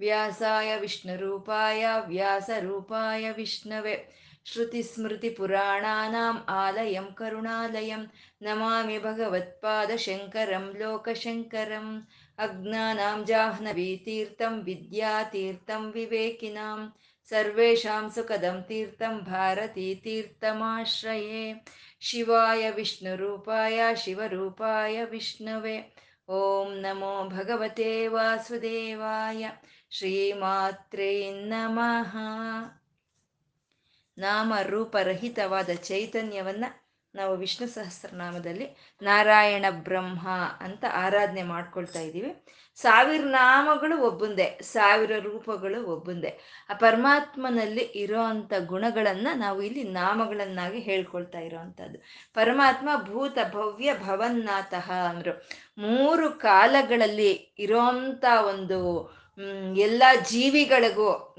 व्यासाय विष्णुरूपाय व्यासरूपाय विष्णवे श्रुतिस्मृतिपुराणानाम् आलयं करुणालयं नमामि भगवत्पादशङ्करं लोकशङ्करम् अज्ञानां जाह्नवीतीर्थं विद्यातीर्थं विवेकिनां सर्वेषां सुखदं तीर्थं भारतीतीर्थमाश्रये शिवाय विष्णुरूपाय शिवरूपाय विष्णवे ॐ नमो भगवते वासुदेवाय ಶ್ರೀಮಾತ್ರೇ ನಮಃ. ನಾಮ ರೂಪರಹಿತವಾದ ಚೈತನ್ಯವನ್ನ ನಾವು ವಿಷ್ಣು ಸಹಸ್ರನಾಮದಲ್ಲಿ ನಾರಾಯಣ ಬ್ರಹ್ಮ ಅಂತ ಆರಾಧನೆ ಮಾಡ್ಕೊಳ್ತಾ ಇದ್ದೀವಿ. ಸಾವಿರ ನಾಮಗಳು ಒಬ್ಬಂದೆ, ಸಾವಿರ ರೂಪಗಳು ಒಬ್ಬಂದೆ. ಆ ಪರಮಾತ್ಮನಲ್ಲಿ ಇರೋ ಅಂಥ ಗುಣಗಳನ್ನ ನಾವು ಇಲ್ಲಿ ನಾಮಗಳನ್ನಾಗಿ ಹೇಳ್ಕೊಳ್ತಾ ಇರೋವಂಥದ್ದು ಪರಮಾತ್ಮ ಭೂತ ಭವ್ಯ ಭವನ್ನಾಥಃ ಅಂದರು. ಮೂರು ಕಾಲಗಳಲ್ಲಿ ಇರೋಂಥ ಒಂದು ಎಲ್ಲ ಜೀವಿಗಳಿಗೂ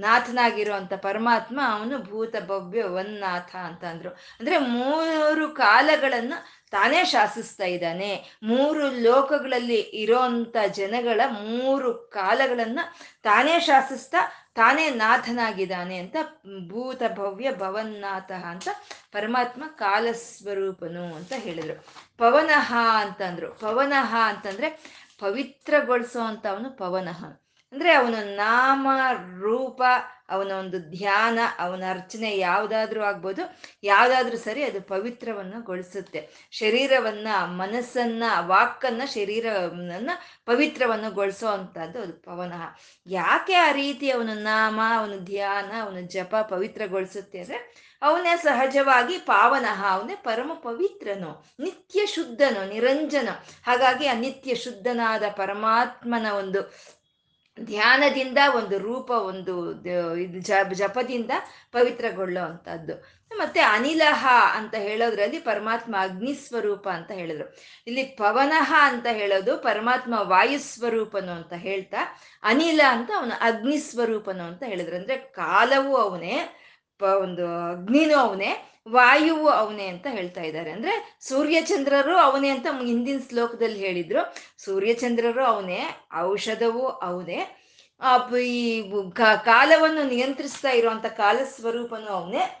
ನಾಥನಾಗಿರುವಂತ ಪರಮಾತ್ಮ ಅವನು ಭೂತ ಭವ್ಯ ವನ್ನಾಥ ಅಂತ ಅಂದ್ರು. ಅಂದ್ರೆ ಮೂರು ಕಾಲಗಳನ್ನು ತಾನೇ ಶಾಸಿಸ್ತಾ ಇದ್ದಾನೆ. ಮೂರು ಲೋಕಗಳಲ್ಲಿ ಇರೋಂಥ ಜನಗಳ ಮೂರು ಕಾಲಗಳನ್ನ ತಾನೇ ಶಾಸಿಸ್ತಾ, ತಾನೇ ನಾಥನಾಗಿದ್ದಾನೆ ಅಂತ ಭೂತ ಭವ್ಯ ಭವನ್ನಾಥ ಅಂತ ಪರಮಾತ್ಮ ಕಾಲಸ್ವರೂಪನು ಅಂತ ಹೇಳಿದ್ರು. ಪವನಃ ಅಂತಂದ್ರು ಪವನಃ ಅಂತಂದ್ರೆ ಪವಿತ್ರಗೊಳಿಸೋ ಅಂತ ಅವನು ಪವನಃ. ಅಂದ್ರೆ ಅವನ ನಾಮ, ರೂಪ, ಅವನ ಒಂದು ಧ್ಯಾನ, ಅವನ ಅರ್ಚನೆ ಯಾವುದಾದ್ರೂ ಆಗ್ಬೋದು, ಯಾವುದಾದ್ರೂ ಸರಿ ಅದು ಪವಿತ್ರವನ್ನು ಗೊಳಿಸುತ್ತೆ. ಶರೀರವನ್ನ, ಮನಸ್ಸನ್ನ ವಾಕನ್ನ ಶರೀರವನ್ನ ಪವಿತ್ರವನ್ನು ಗೊಳಿಸೋ ಅಂತದ್ದು ಅದು ಪವನಃ. ಯಾಕೆ ಆ ರೀತಿ ಅವನ ನಾಮ, ಅವನ ಧ್ಯಾನ, ಅವನ ಜಪ ಪವಿತ್ರಗೊಳಿಸುತ್ತೆ ಅಂದ್ರೆ ಅವನೇ ಸಹಜವಾಗಿ ಪಾವನಃ ಅವನೇ ಪರಮ ಪವಿತ್ರನು, ನಿತ್ಯ ಶುದ್ಧನು, ನಿರಂಜನ. ಹಾಗಾಗಿ ಆ ನಿತ್ಯ ಶುದ್ಧನಾದ ಪರಮಾತ್ಮನ ಒಂದು ಧ್ಯಾನದಿಂದ, ಒಂದು ರೂಪ, ಒಂದು ಇದು ಜಪದಿಂದ ಪವಿತ್ರಗೊಳ್ಳೋ ಅಂಥದ್ದು ಮತ್ತೆ ಅನಿಲಹ ಅಂತ ಹೇಳೋದ್ರಲ್ಲಿ ಪರಮಾತ್ಮ ಅಗ್ನಿ ಸ್ವರೂಪ ಅಂತ ಹೇಳಿದ್ರು. ಇಲ್ಲಿ ಪವನಃ ಅಂತ ಹೇಳೋದು ಪರಮಾತ್ಮ ವಾಯು ವಾಯುಸ್ವರೂಪನು ಅಂತ ಹೇಳ್ತಾ, ಅನಿಲ ಅಂತ ಅವನು ಅಗ್ನಿಸ್ವರೂಪನು ಅಂತ ಹೇಳಿದ್ರು. ಅಂದ್ರೆ ಕಾಲವು ಅವನೇ ಒಂದು ಅಗ್ನಿನೂ ಅವನೇ, ವಾಯುವು ಅವನೇ ಅಂತ ಹೇಳ್ತಾ ಇದ್ದಾರೆ. ಅಂದ್ರೆ ಸೂರ್ಯಚಂದ್ರರು ಅವನೇ ಅಂತ ಹಿಂದಿನ ಶ್ಲೋಕದಲ್ಲಿ ಹೇಳಿದ್ರು. ಸೂರ್ಯಚಂದ್ರರು ಅವನೇ, ಔಷಧವು ಅವನೇ. ಈ ಕಾಲವನ್ನು ನಿಯಂತ್ರಿಸ್ತಾ ಇರುವಂತ ಕಾಲ ಸ್ವರೂಪನು ಅವನೇ.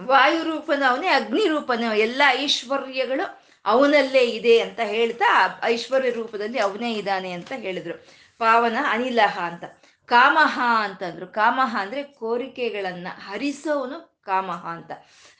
ವಾಯು ರೂಪನು ಅವನೇ, ಅಗ್ನಿ ರೂಪನು, ಎಲ್ಲ ಐಶ್ವರ್ಯಗಳು ಅವನಲ್ಲೇ ಇದೆ ಅಂತ ಹೇಳ್ತಾ ಐಶ್ವರ್ಯ ರೂಪದಲ್ಲಿ ಅವನೇ ಇದ್ದಾನೆ ಅಂತ ಹೇಳಿದ್ರು. ಪಾವನ ಅನಿಲಹ ಅಂತ. ಕಾಮಹ ಅಂತಂದ್ರು. ಕಾಮಹ ಅಂದ್ರೆ ಕೋರಿಕೆಗಳನ್ನ ಹರಿಸೋನು ಕಾಮಹ ಅಂತ.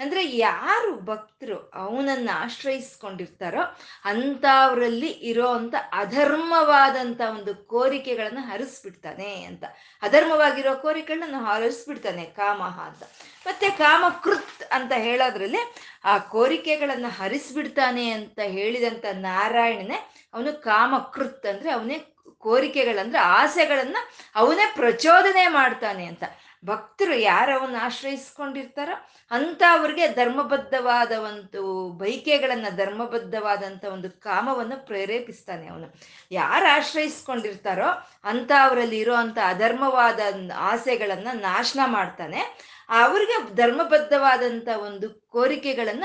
ಅಂದ್ರೆ ಯಾರು ಭಕ್ತರು ಅವನನ್ನ ಆಶ್ರಯಿಸ್ಕೊಂಡಿರ್ತಾರೋ ಅಂಥವ್ರಲ್ಲಿ ಇರೋ ಅಂತ ಅಧರ್ಮವಾದಂತ ಒಂದು ಕೋರಿಕೆಗಳನ್ನ ಹರಿಸ್ಬಿಡ್ತಾನೆ ಅಂತ. ಅಧರ್ಮವಾಗಿರೋ ಕೋರಿಕೆಗಳನ್ನ ಹರಿಸ್ಬಿಡ್ತಾನೆ ಕಾಮಹ ಅಂತ. ಮತ್ತೆ ಕಾಮಕೃತ್ ಅಂತ ಹೇಳೋದ್ರಲ್ಲಿ ಆ ಕೋರಿಕೆಗಳನ್ನ ಹರಿಸ್ಬಿಡ್ತಾನೆ ಅಂತ ಹೇಳಿದಂತ ನಾರಾಯಣನೇ ಅವನು ಕಾಮಕೃತ್ ಅಂದ್ರೆ ಅವನೇ ಕೋರಿಕೆಗಳಂದ್ರೆ ಆಸೆಗಳನ್ನ ಅವನೇ ಪ್ರಚೋದನೆ ಮಾಡ್ತಾನೆ ಅಂತ. ಭಕ್ತರು ಯಾರವನ್ನ ಆಶ್ರಯಿಸ್ಕೊಂಡಿರ್ತಾರೋ? ಅಂತ ಅವ್ರಿಗೆ ಧರ್ಮಬದ್ಧವಾದ ಒಂದು ಬೈಕೆಗಳನ್ನ ಧರ್ಮಬದ್ಧವಾದಂಥ ಒಂದು ಕಾಮವನ್ನು ಪ್ರೇರೇಪಿಸ್ತಾನೆ ಅವನು. ಯಾರು ಆಶ್ರಯಿಸ್ಕೊಂಡಿರ್ತಾರೋ ಅಂತ ಅವರಲ್ಲಿ ಇರೋ ಅಂಥ ಅಧರ್ಮವಾದ ಆಸೆಗಳನ್ನ ನಾಶನ ಮಾಡ್ತಾನೆ. ಅವ್ರಿಗೆ ಧರ್ಮಬದ್ಧವಾದಂಥ ಒಂದು ಕೋರಿಕೆಗಳನ್ನ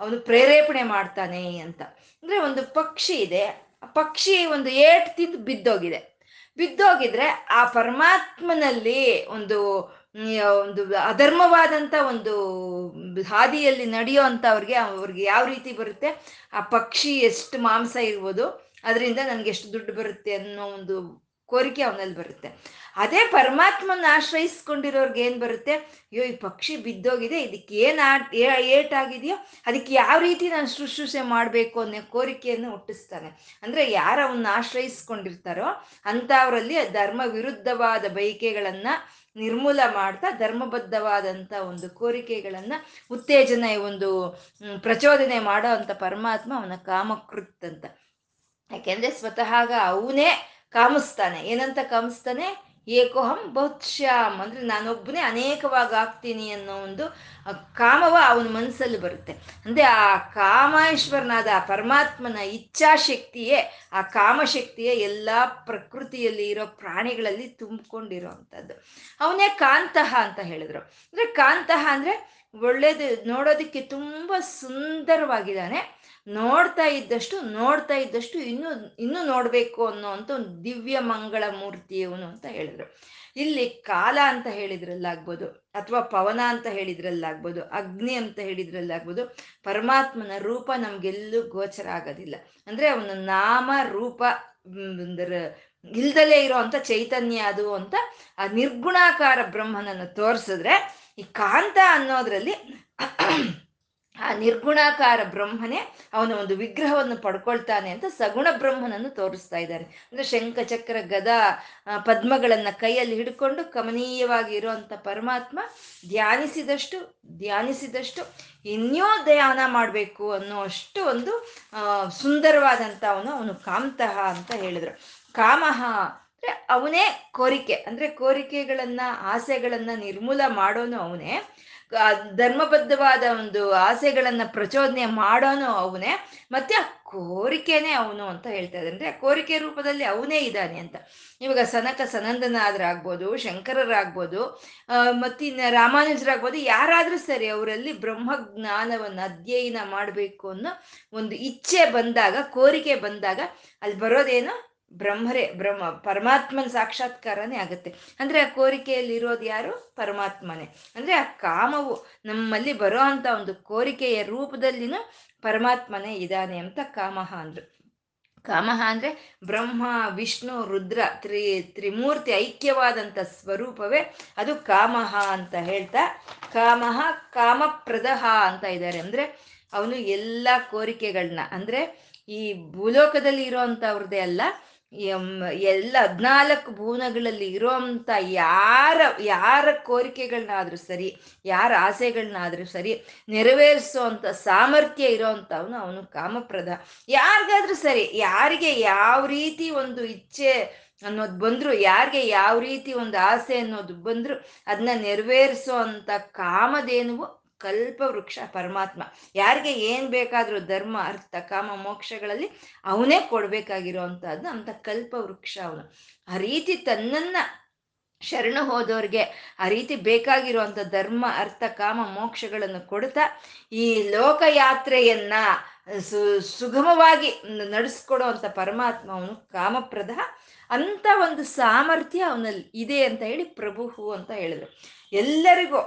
ಅವನು ಪ್ರೇರೇಪಣೆ ಮಾಡ್ತಾನೆ ಅಂತ. ಅಂದ್ರೆ ಒಂದು ಪಕ್ಷಿ ಇದೆ. ಪಕ್ಷಿ ಒಂದು ಏಟ್ ತಿಂದು ಬಿದ್ದೋಗಿದೆ. ಬಿದ್ದೋಗಿದ್ರೆ ಆ ಪರಮಾತ್ಮನಲ್ಲಿ ಒಂದು ಒಂದು ಅಧರ್ಮವಾದಂಥ ಒಂದು ಹಾದಿಯಲ್ಲಿ ನಡೆಯೋ ಅಂತ ಅವ್ರಿಗೆ ಅವ್ರಿಗೆ ಯಾವ ರೀತಿ ಬರುತ್ತೆ? ಆ ಪಕ್ಷಿ ಎಷ್ಟು ಮಾಂಸ ಇರ್ಬೋದು, ಅದರಿಂದ ನನಗೆ ಎಷ್ಟು ದುಡ್ಡು ಬರುತ್ತೆ ಅನ್ನೋ ಒಂದು ಕೋರಿಕೆ ಅವನಲ್ಲಿ ಬರುತ್ತೆ. ಅದೇ ಪರಮಾತ್ಮನ ಆಶ್ರಯಿಸ್ಕೊಂಡಿರೋರ್ಗೆ ಏನ್ ಬರುತ್ತೆ? ಅಯ್ಯೋ, ಈ ಪಕ್ಷಿ ಬಿದ್ದೋಗಿದೆ, ಇದಕ್ಕೆ ಏನ್ ಏಟಾಗಿದೆಯೋ, ಅದಕ್ಕೆ ಯಾವ ರೀತಿ ನಾನು ಶುಶ್ರೂಷೆ ಮಾಡಬೇಕು ಅನ್ನೋ ಕೋರಿಕೆಯನ್ನು ಹುಟ್ಟಿಸ್ತಾನೆ. ಅಂದ್ರೆ ಯಾರು ಅವನ್ನ ಆಶ್ರಯಿಸ್ಕೊಂಡಿರ್ತಾರೋ ಅಂಥವರಲ್ಲಿ ಧರ್ಮ ವಿರುದ್ಧವಾದ ಬಯಕೆಗಳನ್ನ ನಿರ್ಮೂಲ ಮಾಡ್ತಾ ಧರ್ಮಬದ್ಧವಾದಂಥ ಒಂದು ಕೋರಿಕೆಗಳನ್ನು ಉತ್ತೇಜನ ಒಂದು ಪ್ರಚೋದನೆ ಮಾಡೋ ಅಂಥ ಪರಮಾತ್ಮ ಅವನ ಕಾಮಕೃತ್ ಅಂತ ಯಾಕೆಂದ್ರೆ ಸ್ವತಃ ಅವನೇ ಕಾಮಿಸ್ತಾನೆ. ಏನಂತ ಕಾಮಿಸ್ತಾನೆ? ಏಕೋಹಂ ಬಹುಶ್ಯಾಮ್ ಅಂದ್ರೆ ನಾನೊಬ್ಬನೇ ಅನೇಕವಾಗಿ ಆಗ್ತೀನಿ ಅನ್ನೋ ಒಂದು ಕಾಮವ ಅವನ ಮನಸ್ಸಲ್ಲಿ ಬರುತ್ತೆ. ಅಂದ್ರೆ ಆ ಕಾಮೇಶ್ವರನಾದ ಪರಮಾತ್ಮನ ಇಚ್ಛಾಶಕ್ತಿಯೇ, ಆ ಕಾಮಶಕ್ತಿಯೇ ಎಲ್ಲ ಪ್ರಕೃತಿಯಲ್ಲಿ ಇರೋ ಪ್ರಾಣಿಗಳಲ್ಲಿ ತುಂಬಿಕೊಂಡಿರೋ ಅಂಥದ್ದು ಅವನೇ ಕಾಂತಹ ಅಂತ ಹೇಳಿದ್ರು. ಅಂದ್ರೆ ಕಾಂತಹ ಅಂದ್ರೆ ಒಳ್ಳೇದು ನೋಡೋದಕ್ಕೆ ತುಂಬಾ ಸುಂದರವಾಗಿದ್ದಾನೆ. ನೋಡ್ತಾ ಇದ್ದಷ್ಟು ನೋಡ್ತಾ ಇದ್ದಷ್ಟು ಇನ್ನು, ಇನ್ನೂ ನೋಡಬೇಕು ಅನ್ನೋ ಅಂತ ಒಂದು ದಿವ್ಯ ಮಂಗಳ ಮೂರ್ತಿಯವನು ಅಂತ ಹೇಳಿದ್ರು. ಇಲ್ಲಿ ಕಾಲ ಅಂತ ಹೇಳಿದ್ರಲ್ಲಾಗ್ಬೋದು, ಅಥವಾ ಪವನ ಅಂತ ಹೇಳಿದ್ರಲ್ಲಾಗ್ಬೋದು, ಅಗ್ನಿ ಅಂತ ಹೇಳಿದ್ರಲ್ಲಾಗ್ಬೋದು, ಪರಮಾತ್ಮನ ರೂಪ ನಮ್ಗೆಲ್ಲೂ ಗೋಚರ ಆಗೋದಿಲ್ಲ. ಅಂದ್ರೆ ಅವನ ನಾಮ, ರೂಪ ಇಲ್ದಲೇ ಇರೋ ಅಂತ ಚೈತನ್ಯ ಅದು ಅಂತ ಆ ನಿರ್ಗುಣಾಕಾರ ಬ್ರಹ್ಮನನ್ನು ತೋರಿಸಿದ್ರೆ ಈ ಕಾಂತ ಅನ್ನೋದ್ರಲ್ಲಿ ಆ ನಿರ್ಗುಣಾಕಾರ ಬ್ರಹ್ಮನೇ ಅವನ ಒಂದು ವಿಗ್ರಹವನ್ನು ಪಡ್ಕೊಳ್ತಾನೆ ಅಂತ ಸಗುಣ ಬ್ರಹ್ಮನನ್ನು ತೋರಿಸ್ತಾ ಇದ್ದಾರೆ. ಅಂದ್ರೆ ಶಂಖ, ಚಕ್ರ, ಗದ ಪದ್ಮಗಳನ್ನ ಕೈಯಲ್ಲಿ ಹಿಡ್ಕೊಂಡು ಕಮನೀಯವಾಗಿ ಇರುವಂತ ಪರಮಾತ್ಮ ಧ್ಯಾನಿಸಿದಷ್ಟು ಧ್ಯಾನಿಸಿದಷ್ಟು ಇನ್ಯೋ ಧ್ಯಾನ ಮಾಡಬೇಕು ಅನ್ನೋ ಅಷ್ಟು ಒಂದು ಸುಂದರವಾದಂಥ ಅವನು ಅವನು ಕಾಮ್ತಃ ಅಂತ ಹೇಳಿದ್ರು. ಕಾಮಹ ಅಂದ್ರೆ ಅವನೇ ಕೋರಿಕೆ. ಅಂದ್ರೆ ಕೋರಿಕೆಗಳನ್ನ, ಆಸೆಗಳನ್ನ ನಿರ್ಮೂಲ ಮಾಡೋನು ಅವನೇ. ಧರ್ಮಬದ್ಧವಾದ ಒಂದು ಆಸೆಗಳನ್ನ ಪ್ರಚೋದನೆ ಮಾಡೋನು ಅವನೇ, ಮತ್ತೆ ಆ ಕೋರಿಕೆನೇ ಅವನು ಅಂತ ಹೇಳ್ತಾ ಇದ್ದಾರೆ ಅಂದ್ರೆ ಕೋರಿಕೆ ರೂಪದಲ್ಲಿ ಅವನೇ ಇದ್ದಾನೆ ಅಂತ. ಇವಾಗ ಸನಕ ಸನಂದನಾದ್ರಾಗ್ಬೋದು, ಶಂಕರರಾಗ್ಬೋದು ಮತ್ತಿನ್ನ ರಾಮಾನುಜರಾಗ್ಬೋದು, ಯಾರಾದ್ರೂ ಸರಿ ಅವರಲ್ಲಿ ಬ್ರಹ್ಮ ಜ್ಞಾನವನ್ನು ಅಧ್ಯಯನ ಮಾಡಬೇಕು ಅನ್ನೋ ಒಂದು ಇಚ್ಛೆ ಬಂದಾಗ, ಕೋರಿಕೆ ಬಂದಾಗ, ಅಲ್ಲಿ ಬರೋದೇನು? ಬ್ರಹ್ಮರೇ, ಬ್ರಹ್ಮ, ಪರಮಾತ್ಮನ ಸಾಕ್ಷಾತ್ಕಾರನೇ ಆಗುತ್ತೆ. ಅಂದ್ರೆ ಆ ಕೋರಿಕೆಯಲ್ಲಿ ಇರೋದು ಯಾರು? ಪರಮಾತ್ಮನೇ. ಅಂದ್ರೆ ಆ ಕಾಮವು ನಮ್ಮಲ್ಲಿ ಬರೋ ಅಂತ ಒಂದು ಕೋರಿಕೆಯ ರೂಪದಲ್ಲಿನೂ ಪರಮಾತ್ಮನೇ ಇದ್ದಾನೆ ಅಂತ ಕಾಮಹ ಅಂದ್ರು. ಕಾಮಹ ಅಂದ್ರೆ ಬ್ರಹ್ಮ, ವಿಷ್ಣು, ರುದ್ರ, ತ್ರಿ, ತ್ರಿಮೂರ್ತಿ ಐಕ್ಯವಾದಂಥ ಸ್ವರೂಪವೇ ಅದು ಕಾಮಹ ಅಂತ ಹೇಳ್ತಾ, ಕಾಮಹ ಕಾಮಪ್ರದಹ ಅಂತ ಇದ್ದಾರೆ. ಅಂದ್ರೆ ಅವನು ಎಲ್ಲ ಕೋರಿಕೆಗಳನ್ನ ಅಂದ್ರೆ ಈ ಭೂಲೋಕದಲ್ಲಿ ಇರೋ ಅಂಥವ್ರದ್ದೇ ಅಲ್ಲ ಎಲ್ಲ ಹದ್ನಾಲ್ಕು ಭುವನಗಳಲ್ಲಿ ಇರೋಂತ ಯಾರ ಯಾರ ಕೋರಿಕೆಗಳನ್ನಾದ್ರೂ ಸರಿ, ಯಾರ ಆಸೆಗಳನ್ನಾದ್ರೂ ಸರಿ ನೆರವೇರಿಸುವಂಥ ಸಾಮರ್ಥ್ಯ ಇರೋವಂಥವನು ಅವನು ಕಾಮಪ್ರದ. ಯಾರಿಗಾದ್ರೂ ಸರಿ, ಯಾರಿಗೆ ಯಾವ ರೀತಿ ಒಂದು ಇಚ್ಛೆ ಅನ್ನೋದು ಬಂದ್ರು, ಯಾರಿಗೆ ಯಾವ ರೀತಿ ಒಂದು ಆಸೆ ಅನ್ನೋದು ಬಂದ್ರು ಅದನ್ನ ನೆರವೇರಿಸೋ ಅಂತ ಕಲ್ಪ ವೃಕ್ಷ ಪರಮಾತ್ಮ. ಯಾರಿಗೆ ಏನ್ ಬೇಕಾದ್ರೂ ಧರ್ಮ, ಅರ್ಥ, ಕಾಮ, ಮೋಕ್ಷಗಳಲ್ಲಿ ಅವನೇ ಕೊಡ್ಬೇಕಾಗಿರೋ ಅಂತ ಕಲ್ಪ ವೃಕ್ಷ ಅವನು. ಆ ರೀತಿ ತನ್ನನ್ನ ಶರಣ ಹೋದವ್ರಿಗೆ ಆ ರೀತಿ ಬೇಕಾಗಿರುವಂತ ಧರ್ಮ, ಅರ್ಥ, ಕಾಮ, ಮೋಕ್ಷಗಳನ್ನು ಕೊಡ್ತಾ ಈ ಲೋಕಯಾತ್ರೆಯನ್ನ ಸು, ಸುಗಮವಾಗಿ ನಡೆಸ್ಕೊಡೋ ಪರಮಾತ್ಮ ಅವನು ಕಾಮಪ್ರದ ಅಂತ ಒಂದು ಸಾಮರ್ಥ್ಯ ಅವನಲ್ಲಿ ಇದೆ ಅಂತ ಹೇಳಿ ಪ್ರಭು ಅಂತ ಹೇಳಿದ್ರು. ಎಲ್ಲರಿಗೂ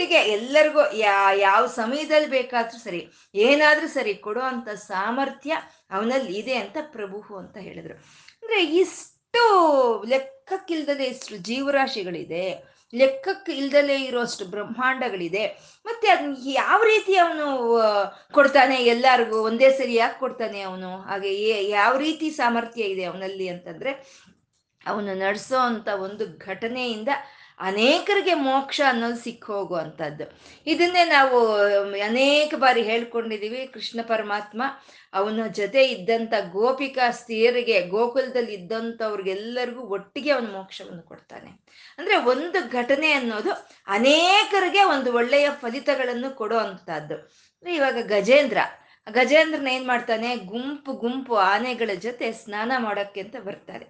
ಒಟ್ಟಿಗೆ ಎಲ್ಲರಿಗೂ ಯಾ, ಯಾವ ಸಮಯದಲ್ಲಿ ಬೇಕಾದ್ರೂ ಸರಿ, ಏನಾದ್ರೂ ಸರಿ ಕೊಡುವಂತ ಸಾಮರ್ಥ್ಯ ಅವನಲ್ಲಿ ಇದೆ ಅಂತ ಪ್ರಭುಹು ಅಂತ ಹೇಳಿದ್ರು. ಅಂದ್ರೆ ಇಷ್ಟು ಲೆಕ್ಕಕ್ಕಿಲ್ದಲೆ ಇಷ್ಟು ಜೀವರಾಶಿಗಳಿದೆ ಲೆಕ್ಕಕ್ಕೆ ಇಲ್ದಲೇ ಇರೋಷ್ಟು ಬ್ರಹ್ಮಾಂಡಗಳಿದೆ, ಮತ್ತೆ ಅದನ್ನ ಯಾವ ರೀತಿ ಅವನು ಕೊಡ್ತಾನೆ ಎಲ್ಲರಿಗೂ, ಒಂದೇ ಸರಿ ಯಾಕೆ ಕೊಡ್ತಾನೆ ಅವನು, ಹಾಗೆ ಯಾವ ರೀತಿ ಸಾಮರ್ಥ್ಯ ಇದೆ ಅವನಲ್ಲಿ ಅಂತಂದ್ರೆ, ಅವನು ನಡೆಸೋ ಅಂತ ಒಂದು ಘಟನೆಯಿಂದ ಅನೇಕರಿಗೆ ಮೋಕ್ಷ ಅನ್ನೋದು ಸಿಕ್ಕ ಹೋಗುವಂಥದ್ದು ಇದನ್ನೇ ನಾವು ಅನೇಕ ಬಾರಿ ಹೇಳ್ಕೊಂಡಿದ್ದೀವಿ. ಕೃಷ್ಣ ಪರಮಾತ್ಮ ಅವನ ಜೊತೆ ಇದ್ದಂಥ ಗೋಪಿಕಾ ಸ್ತ್ರೀಯರಿಗೆ, ಗೋಕುಲದಲ್ಲಿ ಇದ್ದಂಥವ್ರಿಗೆಲ್ಲರಿಗೂ ಒಟ್ಟಿಗೆ ಅವನು ಮೋಕ್ಷವನ್ನು ಕೊಡ್ತಾನೆ. ಅಂದರೆ ಒಂದು ಘಟನೆ ಅನ್ನೋದು ಅನೇಕರಿಗೆ ಒಂದು ಒಳ್ಳೆಯ ಫಲಿತಗಳನ್ನು ಕೊಡೋ ಅಂಥದ್ದು ಇವಾಗ ಗಜೇಂದ್ರ, ಗಜೇಂದ್ರನ ಏನು ಮಾಡ್ತಾನೆ? ಗುಂಪು ಗುಂಪು ಆನೆಗಳ ಜೊತೆ ಸ್ನಾನ ಮಾಡೋಕ್ಕೆ ಅಂತ ಬರ್ತಾರೆ.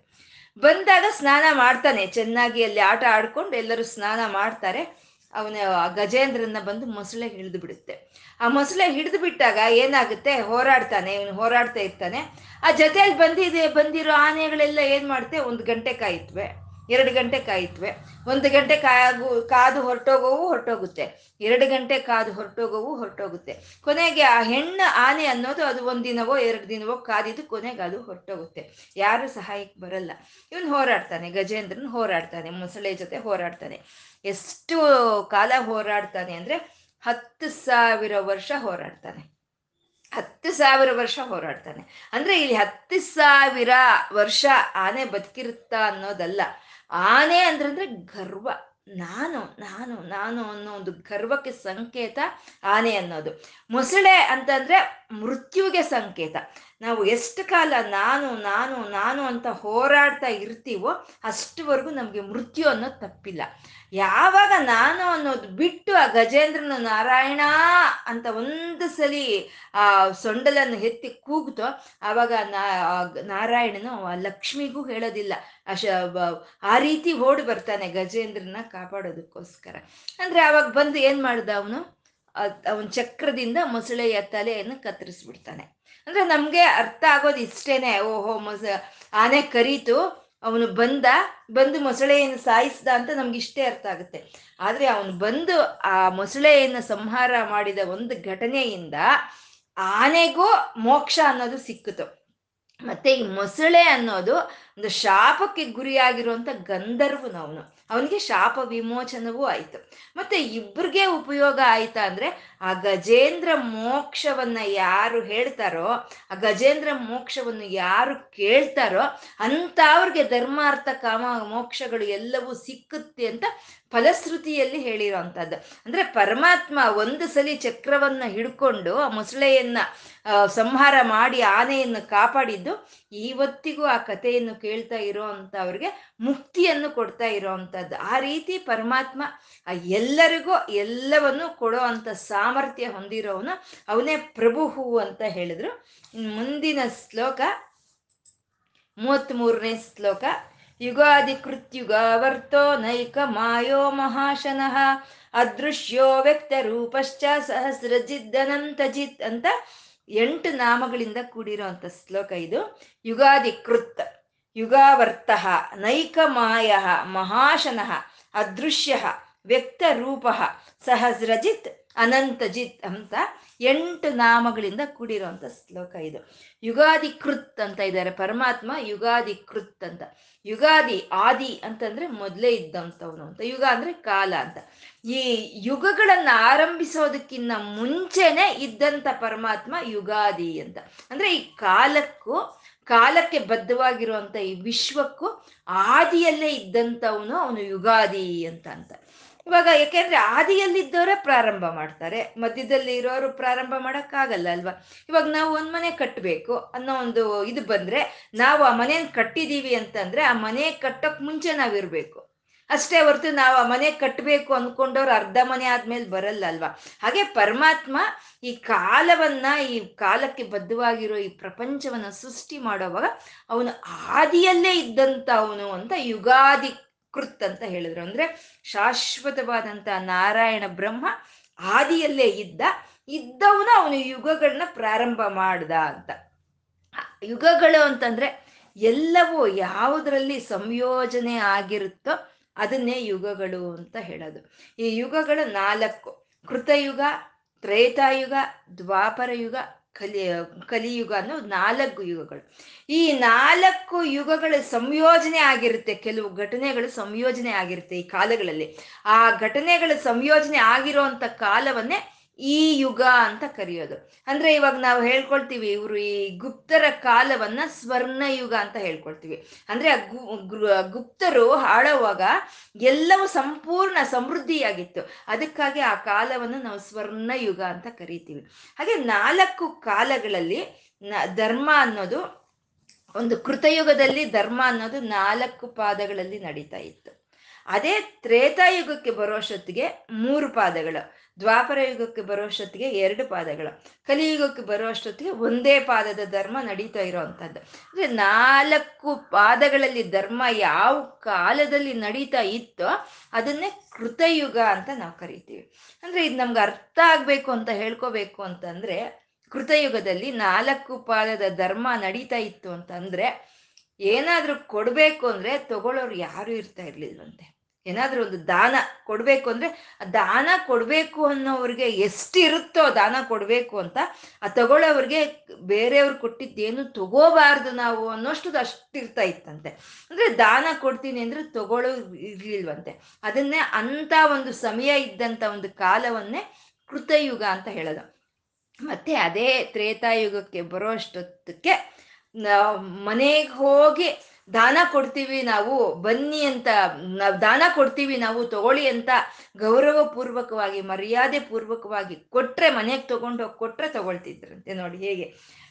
ಬಂದಾಗ ಸ್ನಾನ ಮಾಡ್ತಾನೆ. ಚೆನ್ನಾಗಿ ಅಲ್ಲಿ ಆಟ ಆಡ್ಕೊಂಡು ಎಲ್ಲರೂ ಸ್ನಾನ ಮಾಡ್ತಾರೆ. ಅವನ ಗಜೇಂದ್ರನ್ನ ಬಂದು ಮೊಸಳೆ ಹಿಡಿದು ಬಿಡುತ್ತೆ. ಆ ಮೊಸಳೆ ಹಿಡಿದು ಬಿಟ್ಟಾಗ ಏನಾಗುತ್ತೆ? ಹೋರಾಡ್ತಾನೆ. ಇವನು ಹೋರಾಡ್ತಾ ಇರ್ತಾನೆ. ಆ ಜೊತೆಯಲ್ಲಿ ಬಂದಿದೆ, ಬಂದಿರೋ ಆನೆಗಳೆಲ್ಲ ಏನು ಮಾಡುತ್ತೆ ಒಂದು ಗಂಟೆ ಕಾಯಿತ್ವೆ. ಎರಡು ಗಂಟೆ ಕಾಯಿತ್ವೆ. ಒಂದು ಗಂಟೆ ಕಾಗು, ಕಾದು ಹೊರಟೋಗೋವು, ಹೊರಟೋಗುತ್ತೆ. ಎರಡು ಗಂಟೆ ಕಾದು ಹೊರಟೋಗೋವು, ಹೊರಟೋಗುತ್ತೆ. ಕೊನೆಗೆ ಆ ಹೆಣ್ಣು ಆನೆ ಅನ್ನೋದು ಅದು ಒಂದಿನವೋ, ಎರಡು ದಿನವೋ ಕಾದಿದ್ದು ಕೊನೆಗೆ ಅದು ಹೊರಟೋಗುತ್ತೆ. ಯಾರು ಸಹಾಯಕ್ಕೆ ಬರಲ್ಲ. ಇವನು ಹೋರಾಡ್ತಾನೆ, ಗಜೇಂದ್ರನ್ ಹೋರಾಡ್ತಾನೆ, ಮೊಸಳೆ ಜೊತೆ ಹೋರಾಡ್ತಾನೆ. ಎಷ್ಟು ಕಾಲ ಹೋರಾಡ್ತಾನೆ ಅಂದ್ರೆ ಹತ್ತು ಸಾವಿರ ವರ್ಷ ಹೋರಾಡ್ತಾನೆ. ಹತ್ತು ಸಾವಿರ ವರ್ಷ ಹೋರಾಡ್ತಾನೆ. ಅಂದ್ರೆ ಇಲ್ಲಿ ಹತ್ತು ಸಾವಿರ ವರ್ಷ ಆನೆ ಬದುಕಿರುತ್ತಾ ಅನ್ನೋದಲ್ಲ. ಆನೆ ಅಂದ್ರಂದ್ರೆ ಗರ್ವ. ನಾನು ನಾನು ನಾನು ಅನ್ನೋ ಒಂದು ಗರ್ವಕ್ಕೆ ಸಂಕೇತ ಆನೆ ಅನ್ನೋದು. ಮೊಸಳೆ ಅಂತಂದ್ರೆ ಮೃತ್ಯುವಿಗೆ ಸಂಕೇತ. ನಾವು ಎಷ್ಟು ಕಾಲ ನಾನು ನಾನು ನಾನು ಅಂತ ಹೋರಾಡ್ತಾ ಇರ್ತೀವೋ ಅಷ್ಟುವರೆಗೂ ನಮಗೆ ಮೃತ್ಯು ಅನ್ನೋದು ತಪ್ಪಿಲ್ಲ. ಯಾವಾಗ ನಾನು ಅನ್ನೋದು ಬಿಟ್ಟು ಆ ಗಜೇಂದ್ರನ ನಾರಾಯಣ ಅಂತ ಒಂದು ಸಲಿ ಆ ಸೊಂಡಲನ್ನು ಎತ್ತಿ ಕೂಗ್ತೋ ಆವಾಗ ನಾರಾಯಣನು ಆ ಲಕ್ಷ್ಮಿಗೂ ಹೇಳೋದಿಲ್ಲ. ಅಶ ಆ ರೀತಿ ಓಡಿ ಬರ್ತಾನೆ ಗಜೇಂದ್ರನ ಕಾಪಾಡೋದಕ್ಕೋಸ್ಕರ. ಅಂದ್ರೆ ಆವಾಗ ಬಂದು ಏನ್ ಮಾಡ್ದ ಅವನು? ಅವನ ಚಕ್ರದಿಂದ ಮೊಸಳೆಯ ತಲೆಯನ್ನು ಕತ್ತರಿಸ್ಬಿಡ್ತಾನೆ. ಅಂದ್ರೆ ನಮ್ಗೆ ಅರ್ಥ ಆಗೋದು ಇಷ್ಟೇನೆ. ಓಹೋ, ಮೊಸ, ಆನೆ ಕರೀತು, ಅವನು ಬಂದ, ಬಂದು ಮೊಸಳೆಯನ್ನು ಸಾಯಿಸ್ದ ಅಂತ ನಮ್ಗೆ ಇಷ್ಟೇ ಅರ್ಥ ಆಗುತ್ತೆ. ಆದ್ರೆ ಅವನು ಬಂದು ಆ ಮೊಸಳೆಯನ್ನು ಸಂಹಾರ ಮಾಡಿದ ಒಂದು ಘಟನೆಯಿಂದ ಆನೆಗೂ ಮೋಕ್ಷ ಅನ್ನೋದು ಸಿಕ್ಕಿತು. ಮತ್ತೆ ಈ ಮೊಸಳೆ ಅನ್ನೋದು ಒಂದು ಶಾಪಕ್ಕೆ ಗುರಿಯಾಗಿರುವಂತ ಗಂಧರ್ವನವನು ಅವನಿಗೆ ಶಾಪ ವಿಮೋಚನವೂ ಆಯಿತು. ಮತ್ತೆ ಇಬ್ರಿಗೆ ಉಪಯೋಗ ಆಯ್ತಾ ಅಂದ್ರೆ ಆ ಗಜೇಂದ್ರ ಮೋಕ್ಷವನ್ನ ಯಾರು ಹೇಳ್ತಾರೋ, ಆ ಗಜೇಂದ್ರ ಮೋಕ್ಷವನ್ನು ಯಾರು ಕೇಳ್ತಾರೋ ಅಂತ ಅವ್ರಿಗೆ ಧರ್ಮಾರ್ಥ ಕಾಮ, ಮೋಕ್ಷಗಳು ಎಲ್ಲವೂ ಸಿಕ್ಕುತ್ತೆ ಅಂತ ಫಲಶ್ರುತಿಯಲ್ಲಿ ಹೇಳಿರೋಂಥದ್ದು ಅಂದ್ರೆ ಪರಮಾತ್ಮ ಒಂದು ಸಲಿ ಚಕ್ರವನ್ನ ಹಿಡ್ಕೊಂಡು ಆ ಮೊಸಳೆಯನ್ನ ಸಂಹಾರ ಮಾಡಿ ಆನೆಯನ್ನು ಕಾಪಾಡಿದ್ದು ಇವತ್ತಿಗೂ ಆ ಕಥೆಯನ್ನು ಕೇಳ್ತಾ ಇರೋ ಅವ್ರಿಗೆ ಮುಕ್ತಿಯನ್ನು ಕೊಡ್ತಾ ಇರೋ ಆ ರೀತಿ ಪರಮಾತ್ಮ ಆ ಎಲ್ಲರಿಗೂ ಎಲ್ಲವನ್ನು ಕೊಡೋ ಅಂತ ಸಾಮರ್ಥ್ಯ ಹೊಂದಿರೋವನು ಅವನೇ ಪ್ರಭುಹು ಅಂತ ಹೇಳಿದ್ರು. ಮುಂದಿನ ಶ್ಲೋಕ, ಮೂವತ್ತ್ಮೂರನೇ ಶ್ಲೋಕ, ಯುಗಾದಿ ಕೃತ್ಯುಗಾವರ್ತೋ ನೈಕ ಮಾಯೋ ಮಹಾಶನಃ, ಅದೃಶ್ಯೋ ವ್ಯಕ್ತ ರೂಪಶ್ಚ ಸಹಸ್ರಜಿದ್ದನಂತಜಿತ್ ಅಂತ ಎಂಟು ನಾಮಗಳಿಂದ ಕೂಡಿರುವಂತ ಶ್ಲೋಕ ಇದು. ಯುಗಾದಿ ಕೃತ್ ಯುಗಾವರ್ತ ನೈಕ ಮಾಯ ಮಹಾಶನಃ, ಅದೃಶ್ಯ ವ್ಯಕ್ತ ರೂಪ ಸಹಸ್ರಜಿತ್, ಅನಂತಜಿತ್ ಅಂತ ಎಂಟು ನಾಮಗಳಿಂದ ಕೂಡಿರುವಂತ ಶ್ಲೋಕ ಇದು. ಯುಗಾದಿ ಕೃತ್ ಅಂತ ಇದ್ದಾರೆ. ಪರಮಾತ್ಮ ಯುಗಾದಿ ಕೃತ್ ಅಂತ. ಯುಗಾದಿ ಆದಿ ಅಂತಂದ್ರೆ ಮೊದಲೇ ಇದ್ದಂಥವನು ಅಂತ. ಯುಗ ಅಂದ್ರೆ ಕಾಲ ಅಂತ. ಈ ಯುಗಗಳನ್ನ ಆರಂಭಿಸೋದಕ್ಕಿಂತ ಮುಂಚೆನೆ ಇದ್ದಂತ ಪರಮಾತ್ಮ ಯುಗಾದಿ ಅಂತ. ಅಂದ್ರೆ ಈ ಕಾಲಕ್ಕೂ, ಕಾಲಕ್ಕೆ ಬದ್ಧವಾಗಿರುವಂತ ಈ ವಿಶ್ವಕ್ಕೂ ಆದಿಯಲ್ಲೇ ಇದ್ದಂಥವನು ಅವನು ಯುಗಾದಿ ಅಂತ ಅಂತ. ಇವಾಗ ಯಾಕೆಂದ್ರೆ ಆದಿಯಲ್ಲಿದ್ದವರೇ ಪ್ರಾರಂಭ ಮಾಡ್ತಾರೆ ಮಧ್ಯದಲ್ಲಿ ಇರೋರು ಪ್ರಾರಂಭ ಮಾಡೋಕ್ಕಾಗಲ್ಲ ಅಲ್ವಾ? ಇವಾಗ ನಾವು ಒಂದ್ ಮನೆ ಕಟ್ಟಬೇಕು ಅನ್ನೋ ಒಂದು ಇದು ಬಂದ್ರೆ ನಾವು ಆ ಮನೇನ ಕಟ್ಟಿದೀವಿ ಅಂತಂದ್ರೆ ಆ ಮನೆ ಕಟ್ಟೋಕ್ ಮುಂಚೆ ನಾವಿರ್ಬೇಕು ಅಷ್ಟೇ ಹೊರತು ನಾವು ಆ ಮನೆ ಕಟ್ಟಬೇಕು ಅಂದ್ಕೊಂಡವ್ರು ಅರ್ಧ ಮನೆ ಆದ್ಮೇಲೆ ಬರಲ್ಲ ಅಲ್ವಾ? ಹಾಗೆ ಪರಮಾತ್ಮ ಈ ಕಾಲವನ್ನ, ಈ ಕಾಲಕ್ಕೆ ಬದ್ಧವಾಗಿರೋ ಈ ಪ್ರಪಂಚವನ್ನ ಸೃಷ್ಟಿ ಮಾಡೋವಾಗ ಅವನು ಆದಿಯಲ್ಲೇ ಇದ್ದಂತ ಅವನು ಅಂತ ಯುಗಾದಿ ಕೃತ್ ಅಂತ ಹೇಳಿದ್ರು. ಅಂದ್ರೆ ಶಾಶ್ವತವಾದಂತ ನಾರಾಯಣ ಬ್ರಹ್ಮ ಆದಿಯಲ್ಲೇ ಇದ್ದ, ಇದ್ದವನು ಅವನು ಯುಗಗಳನ್ನ ಪ್ರಾರಂಭ ಮಾಡ್ದ ಅಂತ. ಯುಗಗಳು ಅಂತಂದ್ರೆ ಎಲ್ಲವೂ ಯಾವುದರಲ್ಲಿ ಸಂಯೋಜನೆ ಆಗಿರುತ್ತೋ ಅದನ್ನೇ ಯುಗಗಳು ಅಂತ ಹೇಳೋದು. ಈ ಯುಗಗಳು ನಾಲ್ಕು, ಕೃತಯುಗ, ತ್ರೇತಾಯುಗ ದ್ವಾಪರ ಯುಗ ಕಲಿ ಕಲಿಯುಗ ಅನ್ನೋ ನಾಲ್ಕು ಯುಗಗಳು. ಈ ನಾಲ್ಕು ಯುಗಗಳ ಸಂಯೋಜನೆ ಆಗಿರುತ್ತೆ. ಕೆಲವು ಘಟನೆಗಳು ಸಂಯೋಜನೆ ಆಗಿರುತ್ತೆ ಈ ಕಾಲಗಳಲ್ಲಿ. ಆ ಘಟನೆಗಳ ಸಂಯೋಜನೆ ಆಗಿರುವಂತ ಕಾಲವನ್ನೇ ಈ ಯುಗ ಅಂತ ಕರೆಯೋದು. ಅಂದ್ರೆ ಇವಾಗ ನಾವು ಹೇಳ್ಕೊಳ್ತೀವಿ ಇವರು ಈ ಗುಪ್ತರ ಕಾಲವನ್ನ ಸ್ವರ್ಣ ಯುಗ ಅಂತ ಹೇಳ್ಕೊಳ್ತೀವಿ. ಅಂದ್ರೆ ಆ ಗುಪ್ತರು ಹಾಡುವಾಗ ಎಲ್ಲವೂ ಸಂಪೂರ್ಣ ಸಮೃದ್ಧಿಯಾಗಿತ್ತು. ಅದಕ್ಕಾಗಿ ಆ ಕಾಲವನ್ನು ನಾವು ಸ್ವರ್ಣ ಯುಗ ಅಂತ ಕರಿತೀವಿ. ಹಾಗೆ ನಾಲ್ಕು ಕಾಲಗಳಲ್ಲಿ ಧರ್ಮ ಅನ್ನೋದು ಒಂದು ಕೃತಯುಗದಲ್ಲಿ ಧರ್ಮ ಅನ್ನೋದು ನಾಲ್ಕು ಪಾದಗಳಲ್ಲಿ ನಡೀತಾ ಇತ್ತು. ಅದೇ ತ್ರೇತಾಯುಗಕ್ಕೆ ಬರೋಷ್ಟೊತ್ತಿಗೆ ಮೂರು ಪಾದಗಳು. ದ್ವಾಪರ ಯುಗಕ್ಕೆ ಬರುವಷ್ಟೊತ್ತಿಗೆ ಎರಡು ಪಾದಗಳು. ಕಲಿಯುಗಕ್ಕೆ ಬರುವಷ್ಟೊತ್ತಿಗೆ ಒಂದೇ ಪಾದದ ಧರ್ಮ ನಡೀತಾ ಇರೋವಂಥದ್ದು ಅಂದ್ರೆ ನಾಲ್ಕು ಪಾದಗಳಲ್ಲಿ ಧರ್ಮ ಯಾವ ಕಾಲದಲ್ಲಿ ನಡೀತಾ ಇತ್ತೋ ಅದನ್ನೇ ಕೃತಯುಗ ಅಂತ ನಾವು ಕರಿತೀವಿ. ಅಂದ್ರೆ ಇದು ನಮ್ಗೆ ಅರ್ಥ ಆಗ್ಬೇಕು ಅಂತ ಹೇಳ್ಕೋಬೇಕು ಅಂತಂದ್ರೆ ಕೃತಯುಗದಲ್ಲಿ ನಾಲ್ಕು ಪಾದದ ಧರ್ಮ ನಡೀತಾ ಇತ್ತು ಅಂತಂದ್ರೆ ಏನಾದ್ರೂ ಕೊಡ್ಬೇಕು ಅಂದ್ರೆ ತಗೊಳ್ಳೋರು ಯಾರು ಇರ್ತಾ ಇರ್ಲಿಲ್ವಂತೆ. ಏನಾದ್ರೂ ಒಂದು ದಾನ ಕೊಡ್ಬೇಕು ಅಂದ್ರೆ ದಾನ ಕೊಡ್ಬೇಕು ಅನ್ನೋವ್ರಿಗೆ ಎಷ್ಟಿರುತ್ತೋ ದಾನ ಕೊಡ್ಬೇಕು ಅಂತ ಆ ತಗೊಳ್ಳೋವ್ರಿಗೆ ಬೇರೆಯವ್ರು ಕೊಟ್ಟಿದ್ದೇನು ತಗೋಬಾರ್ದು ನಾವು ಅನ್ನೋಷ್ಟು ಅಷ್ಟಿರ್ತಾ ಇತ್ತಂತೆ. ಅಂದ್ರೆ ದಾನ ಕೊಡ್ತೀನಿ ಅಂದ್ರೆ ತಗೊಳ್ಳೋ ಇರ್ಲಿಲ್ವಂತೆ. ಅದನ್ನೇ ಅಂತ ಒಂದು ಸಮಯ ಇದ್ದಂತ ಒಂದು ಕಾಲವನ್ನೇ ಕೃತಯುಗ ಅಂತ ಹೇಳೋದು. ಮತ್ತೆ ಅದೇ ತ್ರೇತಾಯುಗಕ್ಕೆ ಬರೋ ಅಷ್ಟೊತ್ತಕ್ಕೆ ಮನೆಗೆ ಹೋಗಿ ದಾನ ಕೊಡ್ತೀವಿ ನಾವು, ಬನ್ನಿ ಅಂತ, ನಾವು ದಾನ ಕೊಡ್ತೀವಿ ನಾವು, ತಗೊಳ್ಳಿ ಅಂತ ಗೌರವ ಪೂರ್ವಕವಾಗಿ ಮರ್ಯಾದೆ ಪೂರ್ವಕವಾಗಿ ಕೊಟ್ರೆ, ಮನೆಗೆ ತಗೊಂಡೋಗಿ ಕೊಟ್ರೆ ತಗೊಳ್ತಿದ್ರಂತೆ ನೋಡಿ ಹೇಗೆ.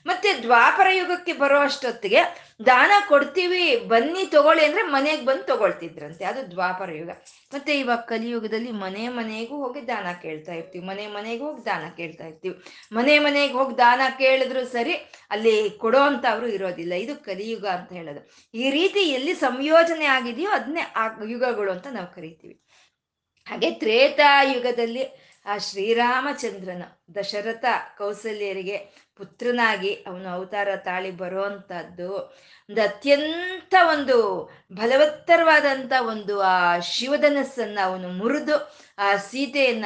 ಮತ್ತೆ ದ್ವಾಪರ ಯುಗಕ್ಕೆ ಬರೋ ಅಷ್ಟೊತ್ತಿಗೆ ದಾನ ಕೊಡ್ತೀವಿ, ಬನ್ನಿ ತಗೊಳ್ಳಿ ಅಂದ್ರೆ ಮನೆಗೆ ಬಂದು ತಗೊಳ್ತಿದ್ರಂತೆ. ಅದು ದ್ವಾಪರ ಯುಗ. ಮತ್ತೆ ಇವಾಗ ಕಲಿಯುಗದಲ್ಲಿ ಮನೆ ಮನೆಗೂ ಹೋಗಿ ದಾನ ಕೇಳ್ತಾ ಇರ್ತೀವಿ. ಮನೆ ಮನೆಗೂ ಹೋಗಿ ದಾನ ಕೇಳ್ತಾ ಇರ್ತೀವಿ. ಮನೆ ಮನೆಗೆ ಹೋಗಿ ದಾನ ಕೇಳಿದ್ರು ಸರಿ ಅಲ್ಲಿ ಕೊಡೋ ಅಂತ ಅವರು ಇರೋದಿಲ್ಲ. ಇದು ಕಲಿಯುಗ ಅಂತ ಹೇಳೋದು. ಈ ರೀತಿ ಎಲ್ಲಿ ಸಂಯೋಜನೆ ಆಗಿದೆಯೋ ಅದನ್ನೇ ಆ ಯುಗಗಳು ಅಂತ ನಾವು ಕರಿತೀವಿ. ಹಾಗೆ ತ್ರೇತಾಯುಗದಲ್ಲಿ ಆ ಶ್ರೀರಾಮಚಂದ್ರನ ದಶರಥ ಕೌಸಲ್ಯರಿಗೆ ಪುತ್ರನಾಗಿ ಅವನು ಅವತಾರ ತಾಳಿ ಬರುವಂತಹದ್ದು. ಒಂದು ಅತ್ಯಂತ ಒಂದು ಬಲವತ್ತರವಾದಂಥ ಒಂದು, ಆ, ಶಿವಧನಸ್ಸನ್ನ ಅವನು ಮುರಿದು, ಆ, ಸೀತೆಯನ್ನ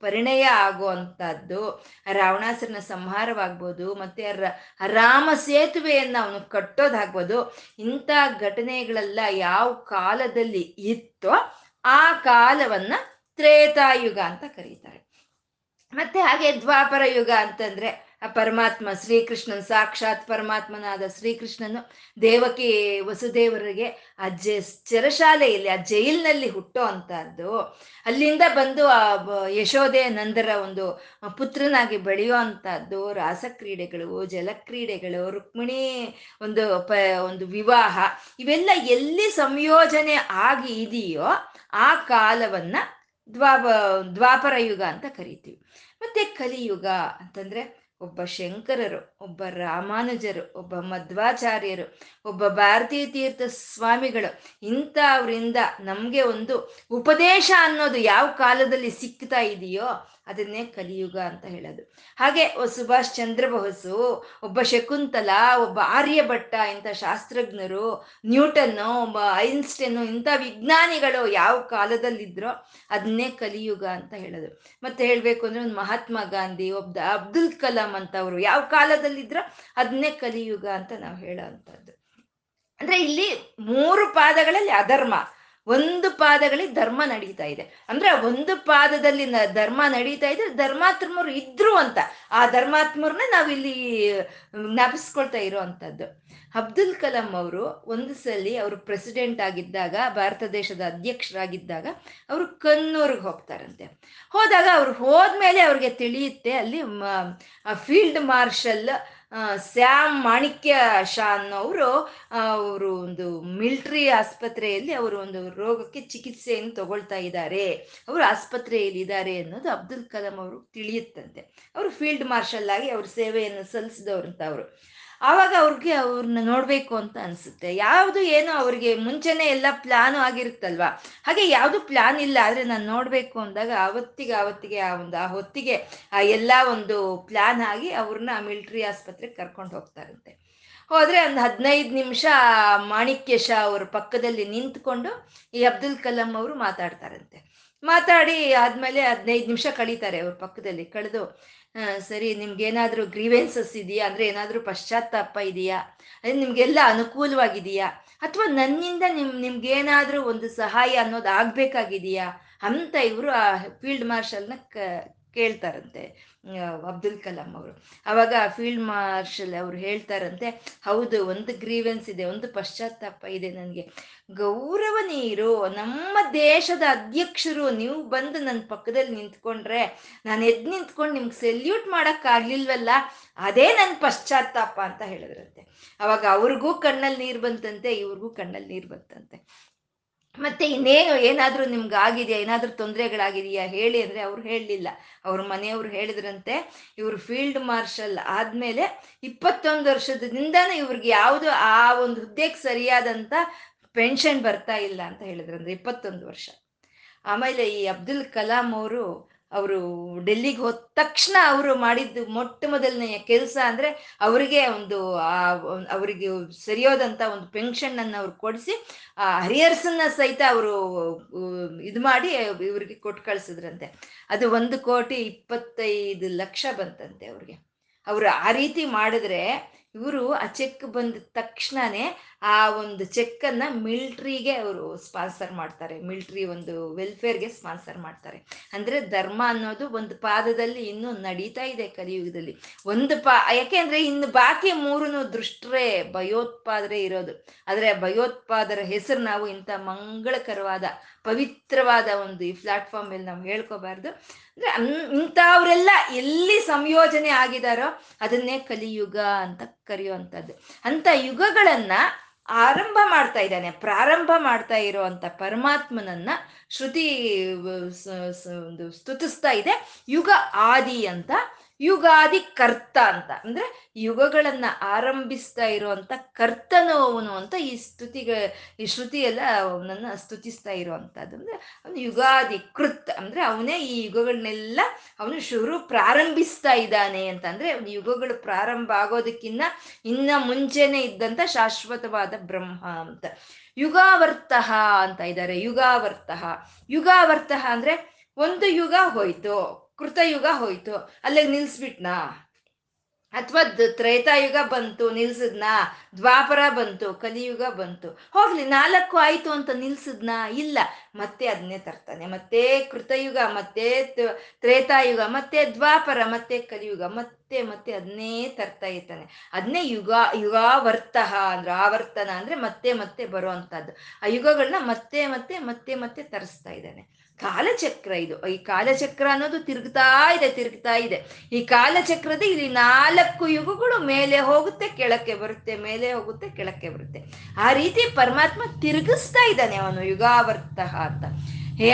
ಪರಿಣಯ ಆಗುವಂತಹದ್ದು. ರಾವಣಾಸರನ ಸಂಹಾರವಾಗ್ಬೋದು, ಮತ್ತೆ ರಾಮ ಸೇತುವೆಯನ್ನ ಅವನು ಕಟ್ಟೋದಾಗ್ಬೋದು. ಇಂಥ ಘಟನೆಗಳೆಲ್ಲ ಯಾವ ಕಾಲದಲ್ಲಿ ಇತ್ತೋ ಆ ಕಾಲವನ್ನ ತ್ರೇತಾಯುಗ ಅಂತ ಕರೀತಾರೆ. ಮತ್ತೆ ಹಾಗೆ ದ್ವಾಪರ ಯುಗ ಅಂತಂದ್ರೆ ಆ ಪರಮಾತ್ಮ ಶ್ರೀಕೃಷ್ಣನ್ ಸಾಕ್ಷಾತ್ ಪರಮಾತ್ಮನಾದ ಶ್ರೀಕೃಷ್ಣನು ದೇವಕಿ ವಸುದೇವರಿಗೆ ಆ ಜೆ ಚರಶಾಲೆಯಲ್ಲಿ ಆ ಜೈಲ್ನಲ್ಲಿ ಹುಟ್ಟೋ ಅಂತದ್ದು ಅಲ್ಲಿಂದ ಬಂದು ಆ ಯಶೋದೆ ನಂದರ ಒಂದು ಪುತ್ರನಾಗಿ ಬೆಳೆಯೋ ಅಂತದ್ದು ರಾಸಕ್ರೀಡೆಗಳು, ಜಲಕ್ರೀಡೆಗಳು, ರುಕ್ಮಿಣಿ ಒಂದು ಪ ಒಂದು ವಿವಾಹ ಇವೆಲ್ಲ ಎಲ್ಲಿ ಸಂಯೋಜನೆ ಆಗಿ ಇದೆಯೋ ಆ ಕಾಲವನ್ನ ದ್ವಾಪ ದ್ವಾಪರ ಯುಗ ಅಂತ ಕರಿತೀವಿ. ಮತ್ತೆ ಕಲಿಯುಗ ಅಂತಂದ್ರೆ ಒಬ್ಬ ಶಂಕರರು, ಒಬ್ಬ ರಾಮಾನುಜರು, ಒಬ್ಬ ಮಧ್ವಾಚಾರ್ಯರು, ಒಬ್ಬ ಭಾರತೀಯ ತೀರ್ಥ ಸ್ವಾಮಿಗಳು ಅವರಿಂದ ನಮಗೆ ಒಂದು ಉಪದೇಶ ಅನ್ನೋದು ಯಾವ ಕಾಲದಲ್ಲಿ ಸಿಕ್ತಾ ಇದೆಯೋ ಅದನ್ನೇ ಕಲಿಯುಗ ಅಂತ ಹೇಳೋದು. ಹಾಗೆ ಸುಭಾಷ್ ಚಂದ್ರ ಬೋಸು, ಒಬ್ಬ ಶಕುಂತಲ, ಒಬ್ಬ ಆರ್ಯಭಟ್ಟ ಇಂಥ ಶಾಸ್ತ್ರಜ್ಞರು, ನ್ಯೂಟನ್ನು, ಒಬ್ಬ ಐನ್ಸ್ಟೈನು ಇಂಥ ವಿಜ್ಞಾನಿಗಳು ಯಾವ ಕಾಲದಲ್ಲಿದ್ರೋ ಅದನ್ನೇ ಕಲಿಯುಗ ಅಂತ ಹೇಳೋದು. ಮತ್ತೆ ಹೇಳಬೇಕು ಅಂದ್ರೆ ಒಂದು ಮಹಾತ್ಮ ಗಾಂಧಿ, ಒಬ್ಬ ಅಬ್ದುಲ್ ಕಲಾಂ ಅಂತವರು ಯಾವ ಕಾಲದಲ್ಲಿದ್ರೋ ಅದನ್ನೇ ಕಲಿಯುಗ ಅಂತ ನಾವು ಹೇಳೋ ಅಂಥದ್ದು ಅಂದ್ರೆ ಇಲ್ಲಿ ಮೂರು ಪಾದಗಳಲ್ಲಿ ಅಧರ್ಮ. ಒಂದು ಪಾದಗಳಿಗೆ ಧರ್ಮ ನಡೀತಾ ಇದೆ. ಅಂದ್ರೆ ಒಂದು ಪಾದದಲ್ಲಿ ಧರ್ಮ ನಡೀತಾ ಇದ್ರೆ ಧರ್ಮಾತ್ಮರು ಇದ್ರು ಅಂತ. ಆ ಧರ್ಮಾತ್ಮರನ್ನ ನಾವಿಲ್ಲಿ ಜ್ಞಾಪಿಸ್ಕೊಳ್ತಾ ಇರೋ ಅಂಥದ್ದು ಅಬ್ದುಲ್ ಕಲಾಂ ಅವರು ಒಂದು ಸಲ ಅವರು ಪ್ರೆಸಿಡೆಂಟ್ ಆಗಿದ್ದಾಗ, ಭಾರತ ದೇಶದ ಅಧ್ಯಕ್ಷರಾಗಿದ್ದಾಗ, ಅವರು ಕನ್ನೂರ್ಗೆ ಹೋಗ್ತಾರಂತೆ. ಹೋದಾಗ ಅವ್ರು ಹೋದ್ಮೇಲೆ ಅವ್ರಿಗೆ ತಿಳಿಯುತ್ತೆ ಅಲ್ಲಿ ಫೀಲ್ಡ್ ಮಾರ್ಷಲ್ ಸ್ಯಾಮ್ ಮಾಣಿಕ್ಯ ಶಾ ಅನ್ನೋರು ಅವರು ಒಂದು ಮಿಲ್ಟ್ರಿ ಆಸ್ಪತ್ರೆಯಲ್ಲಿ ಅವರು ಒಂದು ರೋಗಕ್ಕೆ ಚಿಕಿತ್ಸೆಯನ್ನು ತಗೊಳ್ತಾ ಇದ್ದಾರೆ. ಅವರು ಆಸ್ಪತ್ರೆಯಲ್ಲಿ ಇದ್ದಾರೆ ಅನ್ನೋದು ಅಬ್ದುಲ್ ಕಲಾಂ ಅವರು ತಿಳಿಯುತ್ತಂತೆ. ಅವರು ಫೀಲ್ಡ್ ಮಾರ್ಷಲ್ ಆಗಿ ಅವ್ರ ಸೇವೆಯನ್ನು ಸಲ್ಲಿಸಿದವ್ರಂತ ಅವರು. ಆವಾಗ ಅವ್ರಿಗೆ ಅವ್ರನ್ನ ನೋಡಬೇಕು ಅಂತ ಅನಿಸುತ್ತೆ. ಯಾವುದು ಏನೋ ಅವ್ರಿಗೆ ಮುಂಚೆನೆ ಎಲ್ಲ ಪ್ಲಾನು ಆಗಿರುತ್ತಲ್ವಾ? ಹಾಗೆ ಯಾವುದು ಪ್ಲಾನ್ ಇಲ್ಲ, ಆದರೆ ನಾನು ನೋಡಬೇಕು ಅಂದಾಗ ಅವತ್ತಿಗೆ ಅವತ್ತಿಗೆ ಆ ಒಂದು, ಆ ಹೊತ್ತಿಗೆ ಆ ಎಲ್ಲ ಒಂದು ಪ್ಲಾನ್ ಆಗಿ ಅವ್ರನ್ನ ಮಿಲ್ಟ್ರಿ ಆಸ್ಪತ್ರೆಗೆ ಕರ್ಕೊಂಡು ಹೋಗ್ತಾರಂತೆ. ಹೋದ್ರೆ ಒಂದು ಹದಿನೈದು ನಿಮಿಷ ಮಾಣಿಕ್ಯ ಶಾ ಅವ್ರ ಪಕ್ಕದಲ್ಲಿ ನಿಂತ್ಕೊಂಡು ಈ ಅಬ್ದುಲ್ ಕಲಾಂ ಅವರು ಮಾತಾಡ್ತಾರಂತೆ. ಮಾತಾಡಿ ಆದ್ಮೇಲೆ ಹದಿನೈದು ನಿಮಿಷ ಕಳೀತಾರೆ ಅವ್ರ ಪಕ್ಕದಲ್ಲಿ, ಕಳೆದು ಸರಿ. ನಿಮ್ಗೇನಾದರೂ ಗ್ರೀವೆನ್ಸಸ್ ಇದೆಯಾ? ಅಂದರೆ ಏನಾದರೂ ಪಶ್ಚಾತ್ತಾಪ ಇದೆಯಾ? ಅದೇ ನಿಮ್ಗೆಲ್ಲ ಅನುಕೂಲವಾಗಿದೆಯಾ? ಅಥವಾ ನನ್ನಿಂದ ನಿಮ್ ನಿಮ್ಗೇನಾದರೂ ಒಂದು ಸಹಾಯ ಅನ್ನೋದು ಆಗಬೇಕಾಗಿದೆಯಾ? ಅಂತ ಇವರು ಆ ಫೀಲ್ಡ್ ಮಾರ್ಷಲ್ನ ಕ ಕೇಳ್ತಾರಂತೆ ಅಬ್ದುಲ್ ಕಲಾಂ ಅವರು. ಅವಾಗ ಫೀಲ್ಡ್ ಮಾರ್ಷಲ್ ಅವರು ಹೇಳ್ತಾರಂತೆ, ಹೌದು, ಒಂದು ಗ್ರೀವೆನ್ಸ್ ಇದೆ, ಒಂದು ಪಶ್ಚಾತ್ತಾಪ ಇದೆ ನನಗೆ. ಗೌರವ ನೀರು, ನಮ್ಮ ದೇಶದ ಅಧ್ಯಕ್ಷರು, ನೀವು ಬಂದು ನನ್ನ ಪಕ್ಕದಲ್ಲಿ ನಿಂತ್ಕೊಂಡ್ರೆ, ನಾನು ಎದ್ದು ನಿಂತ್ಕೊಂಡು ನಿಮ್ಗೆ ಸೆಲ್ಯೂಟ್ ಮಾಡೋಕ್ಕಾಗ್ಲಿಲ್ವಲ್ಲ, ಅದೇ ನನ್ನ ಪಶ್ಚಾತ್ತಾಪ ಅಂತ ಹೇಳಿದ್ರಂತೆ. ಅವಾಗ ಅವ್ರಿಗೂ ಕಣ್ಣಲ್ಲಿ ನೀರು ಬಂತಂತೆ, ಇವ್ರಿಗೂ ಕಣ್ಣಲ್ಲಿ ನೀರು ಬಂತಂತೆ. ಮತ್ತೆ ಇನ್ನೇನು ಏನಾದರೂ ನಿಮ್ಗೆ ಆಗಿದೆಯಾ ಏನಾದರೂ ತೊಂದರೆಗಳಾಗಿದೆಯಾ ಹೇಳಿ ಅಂದರೆ ಅವ್ರು ಹೇಳಲಿಲ್ಲ. ಅವ್ರ ಮನೆಯವ್ರು ಹೇಳಿದ್ರಂತೆ, ಇವರು ಫೀಲ್ಡ್ ಮಾರ್ಷಲ್ ಆದಮೇಲೆ ಇಪ್ಪತ್ತೊಂದು ವರ್ಷದಿಂದಾನೇ ಇವ್ರಿಗೆ ಯಾವುದು ಆ ಒಂದು ಹುದ್ದೆಗೆ ಸರಿಯಾದಂಥ ಪೆನ್ಷನ್ ಬರ್ತಾ ಇಲ್ಲ ಅಂತ ಹೇಳಿದ್ರಂದ್ರೆ ಇಪ್ಪತ್ತೊಂದು ವರ್ಷ. ಆಮೇಲೆ ಈ ಅಬ್ದುಲ್ ಕಲಾಂ ಅವರು ಅವರು ಡೆಲ್ಲಿಗೆ ಹೋದ ತಕ್ಷಣ ಅವರು ಮಾಡಿದ್ದು ಮೊಟ್ಟ ಮೊದಲನೆಯ ಕೆಲಸ ಅಂದರೆ ಅವರಿಗೆ ಒಂದು ಅವರಿಗೆ ಸರಿಯೋದಂಥ ಒಂದು ಪೆನ್ಷನ್ ಅನ್ನು ಅವ್ರು ಕೊಡಿಸಿ, ಆ ಹರಿಯರ್ಸನ್ನ ಸಹಿತ ಅವರು ಇದು ಮಾಡಿ ಇವ್ರಿಗೆ ಕೊಟ್ಟು ಕಳಿಸಿದ್ರಂತೆ. ಅದು ಒಂದು ಕೋಟಿ ಇಪ್ಪತ್ತೈದು ಲಕ್ಷ ಬಂತಂತೆ ಅವ್ರಿಗೆ. ಅವರು ಆ ರೀತಿ ಮಾಡಿದ್ರೆ ಇವರು ಆ ಚೆಕ್ ಬಂದ ತಕ್ಷಣನೇ ಆ ಒಂದು ಚೆಕ್ಕನ್ನು ಮಿಲ್ಟ್ರಿಗೆ ಅವರು ಸ್ಪಾನ್ಸರ್ ಮಾಡ್ತಾರೆ. ಮಿಲ್ಟ್ರಿ ಒಂದು ವೆಲ್ಫೇರ್ಗೆ ಸ್ಪಾನ್ಸರ್ ಮಾಡ್ತಾರೆ. ಅಂದ್ರೆ ಧರ್ಮ ಅನ್ನೋದು ಒಂದು ಪಾದದಲ್ಲಿ ಇನ್ನೂ ನಡೀತಾ ಇದೆ ಕಲಿಯುಗದಲ್ಲಿ. ಒಂದು ಪಾ ಯಾಕೆಂದ್ರೆ ಇನ್ನು ಬಾಕಿ ಮೂರನು ದೃಷ್ಟರೇ ಭಯೋತ್ಪಾದರೆ ಇರೋದು. ಆದರೆ ಭಯೋತ್ಪಾದರ ಹೆಸರು ನಾವು ಇಂಥ ಮಂಗಳಕರವಾದ, ಪವಿತ್ರವಾದ ಒಂದು ಈ ಪ್ಲಾಟ್ಫಾರ್ಮ್ ಮೇಲೆ ನಾವು ಹೇಳ್ಕೋಬಾರ್ದು. ಅಂದ್ರೆ ಅಂತವ್ರೆಲ್ಲ ಎಲ್ಲಿ ಸಂಯೋಜನೆ ಆಗಿದಾರೋ ಅದನ್ನೇ ಕಲಿಯುಗ ಅಂತ ಕರೆಯುವಂಥದ್ದು. ಅಂತ ಯುಗಗಳನ್ನ ಆರಂಭ ಮಾಡ್ತಾ ಇದ್ದಾನೆ, ಪ್ರಾರಂಭ ಮಾಡ್ತಾ ಇರುವಂತ ಪರಮಾತ್ಮನನ್ನ ಶ್ರುತಿ ಒಂದು ಸ್ತುತಿಸ್ತಾ ಇದೆ. ಯುಗ ಆದಿ ಅಂತ ಯುಗಾದಿ ಕರ್ತ ಅಂತ. ಅಂದ್ರೆ ಯುಗಗಳನ್ನ ಆರಂಭಿಸ್ತಾ ಇರುವಂತ ಕರ್ತನು ಅವನು ಅಂತ ಈ ಸ್ತುತಿಗ, ಈ ಶ್ರುತಿಯೆಲ್ಲ ಅವನನ್ನ ಸ್ತುತಿಸ್ತಾ ಇರುವಂತದ್ದು ಅಂದ್ರೆ ಅವನು ಯುಗಾದಿ ಕೃತ್. ಅಂದ್ರೆ ಅವನೇ ಈ ಯುಗಗಳನ್ನೆಲ್ಲ ಅವನು ಶುರು ಪ್ರಾರಂಭಿಸ್ತಾ ಇದ್ದಾನೆ ಅಂತ. ಅಂದ್ರೆ ಯುಗಗಳು ಪ್ರಾರಂಭ ಆಗೋದಕ್ಕಿನ್ನ ಇನ್ನ ಮುಂಚೆನೆ ಇದ್ದಂತ ಶಾಶ್ವತವಾದ ಬ್ರಹ್ಮ ಅಂತ. ಯುಗಾವರ್ತಃ ಅಂತ ಇದ್ದಾರೆ. ಯುಗಾವರ್ತಃ. ಯುಗಾವರ್ತಃ ಅಂದ್ರೆ ಒಂದು ಯುಗ ಹೋಯ್ತು. ಕೃತಯುಗ ಹೋಯ್ತು. ಅಲ್ಲಿಗೆ ನಿಲ್ಸ್ಬಿಟ್ನಾ? ಅಥವಾ ತ್ರೇತಾಯುಗ ಬಂತು, ನಿಲ್ಸಿದ್ನಾ? ದ್ವಾಪರ ಬಂತು, ಕಲಿಯುಗ ಬಂತು. ಹೋಗ್ಲಿ, ನಾಲ್ಕು ಆಯ್ತು ಅಂತ ನಿಲ್ಸಿದ್ನಾ? ಇಲ್ಲ. ಮತ್ತೆ ಅದನ್ನೇ ತರ್ತಾನೆ. ಮತ್ತೆ ಕೃತಯುಗ, ಮತ್ತೆ ತ್ರೇತಾಯುಗ, ಮತ್ತೆ ದ್ವಾಪರ, ಮತ್ತೆ ಕಲಿಯುಗ, ಮತ್ತೆ ಮತ್ತೆ ಅದನ್ನೇ ತರ್ತಾ ಇರ್ತಾನೆ. ಅದನ್ನೇ ಯುಗ, ಯುಗಾವರ್ತಃ ಅಂದ್ರೆ ಆವರ್ತನ ಅಂದ್ರೆ ಮತ್ತೆ ಮತ್ತೆ ಬರುವಂತಹದ್ದು ಆ ಯುಗಗಳನ್ನ ಮತ್ತೆ ಮತ್ತೆ ಮತ್ತೆ ಮತ್ತೆ ತರಿಸ್ತಾ ಇದ್ದಾನೆ. ಕಾಲಚಕ್ರ ಇದು. ಈ ಕಾಲಚಕ್ರ ಅನ್ನೋದು ತಿರುಗ್ತಾ ಇದೆ ತಿರುಗ್ತಾ ಇದೆ. ಈ ಕಾಲಚಕ್ರದ ಇಲ್ಲಿ ನಾಲ್ಕು ಯುಗಗಳು ಮೇಲೆ ಹೋಗುತ್ತೆ, ಕೆಳಕ್ಕೆ ಬರುತ್ತೆ, ಮೇಲೆ ಹೋಗುತ್ತೆ, ಕೆಳಕ್ಕೆ ಬರುತ್ತೆ. ಆ ರೀತಿ ಪರಮಾತ್ಮ ತಿರುಗಿಸ್ತಾ ಇದ್ದಾನೆ ಅವನು ಯುಗಾವರ್ತಃ ಅಂತ.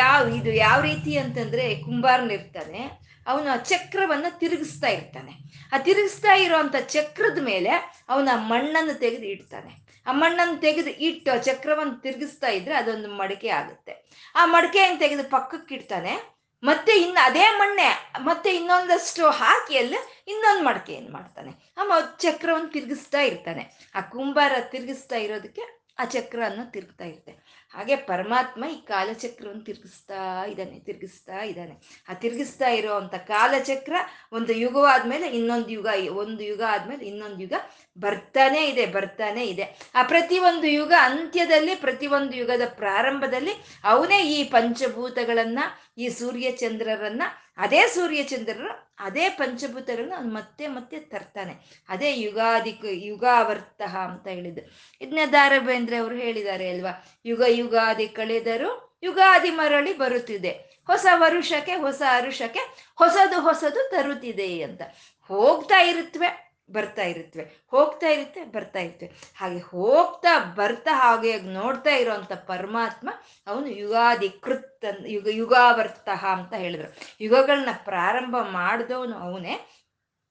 ಯಾವ ಇದು ಯಾವ ರೀತಿ ಅಂತಂದ್ರೆ ಕುಂಬಾರನಿರ್ತಾನೆ ಅವನು ಚಕ್ರವನ್ನ ತಿರುಗಿಸ್ತಾ ಇರ್ತಾನೆ. ಆ ತಿರುಗಿಸ್ತಾ ಇರೋಂಥ ಚಕ್ರದ ಮೇಲೆ ಅವನ ಮಣ್ಣನ್ನು ತೆಗೆದು ಇಡ್ತಾನೆ. ಆ ಮಣ್ಣನ್ನು ತೆಗೆದು ಇಟ್ಟು ಆ ಚಕ್ರವನ್ನು ತಿರುಗಿಸ್ತಾ ಇದ್ರೆ ಅದೊಂದು ಮಡಿಕೆ ಆಗುತ್ತೆ. ಆ ಮಡಿಕೆಯನ್ನು ತೆಗೆದು ಪಕ್ಕಕ್ಕೆ ಇಡ್ತಾನೆ. ಮತ್ತೆ ಇನ್ನು ಅದೇ ಮಣ್ಣೆ, ಮತ್ತೆ ಇನ್ನೊಂದಷ್ಟು ಹಾಕಿ ಅಲ್ಲ ಇನ್ನೊಂದು ಮಡಕೆಯನ್ನು ಮಾಡ್ತಾನೆ. ಆ ಚಕ್ರವನ್ನು ತಿರುಗಿಸ್ತಾ ಇರ್ತಾನೆ. ಆ ಕುಂಬಾರ ತಿರುಗಿಸ್ತಾ ಇರೋದಕ್ಕೆ ಆ ಚಕ್ರ ಅನ್ನೋ ತಿರುಗ್ತಾ ಇರುತ್ತೆ. ಹಾಗೆ ಪರಮಾತ್ಮ ಈ ಕಾಲಚಕ್ರವನ್ನು ತಿರುಗಿಸ್ತಾ ಇದ್ದಾನೆ ತಿರುಗಿಸ್ತಾ ಇದ್ದಾನೆ. ಆ ತಿರುಗಿಸ್ತಾ ಇರುವಂತ ಕಾಲಚಕ್ರ ಒಂದು ಯುಗವಾದ್ಮೇಲೆ ಇನ್ನೊಂದು ಯುಗ, ಒಂದು ಯುಗ ಆದ್ಮೇಲೆ ಇನ್ನೊಂದು ಯುಗ ಬರ್ತಾನೆ ಇದೆ ಬರ್ತಾನೆ ಇದೆ. ಆ ಪ್ರತಿಯೊಂದು ಯುಗ ಅಂತ್ಯದಲ್ಲಿ, ಪ್ರತಿಯೊಂದು ಯುಗದ ಪ್ರಾರಂಭದಲ್ಲಿ ಅವನೇ ಈ ಪಂಚಭೂತಗಳನ್ನ, ಈ ಸೂರ್ಯ ಚಂದ್ರರನ್ನ ಅದೇ ಸೂರ್ಯ ಚಂದ್ರರು ಅದೇ ಪಂಚಭೂತಗಳನ್ನ ಅವ್ನು ಮತ್ತೆ ಮತ್ತೆ ತರ್ತಾನೆ. ಅದೇ ಯುಗಾದಿ ಯುಗಾವರ್ತ ಅಂತ ಹೇಳಿದ್ದು. ಇದನ್ನ ದಾರಬೇಂದ್ರೆ ಅವರು ಹೇಳಿದ್ದಾರೆ ಅಲ್ವಾ? ಯುಗ ಯುಗಾದಿ ಕಳೆದರು ಯುಗಾದಿ ಮರಳಿ ಬರುತ್ತಿದೆ. ಹೊಸ ವರುಷಕ್ಕೆ, ಹೊಸ ಅರುಷಕ್ಕೆ ಹೊಸದು ಹೊಸದು ತರುತ್ತಿದೆ ಅಂತ. ಹೋಗ್ತಾ ಇರುತ್ತವೆ ಬರ್ತಾ ಇರುತ್ತವೆ ಹೋಗ್ತಾ ಇರುತ್ತೆ, ಬರ್ತಾ ಇರ್ತವೆ. ಹಾಗೆ ಹೋಗ್ತಾ ಬರ್ತಾ ಹಾಗೆ ನೋಡ್ತಾ ಇರೋಂಥ ಪರಮಾತ್ಮ ಅವನು ಯುಗಾದಿ ಕೃತ್ ಯುಗ ಯುಗಾವರ್ತಃ ಅಂತ ಹೇಳಿದ್ರು. ಯುಗಗಳನ್ನ ಪ್ರಾರಂಭ ಮಾಡಿದವನು ಅವನೇ.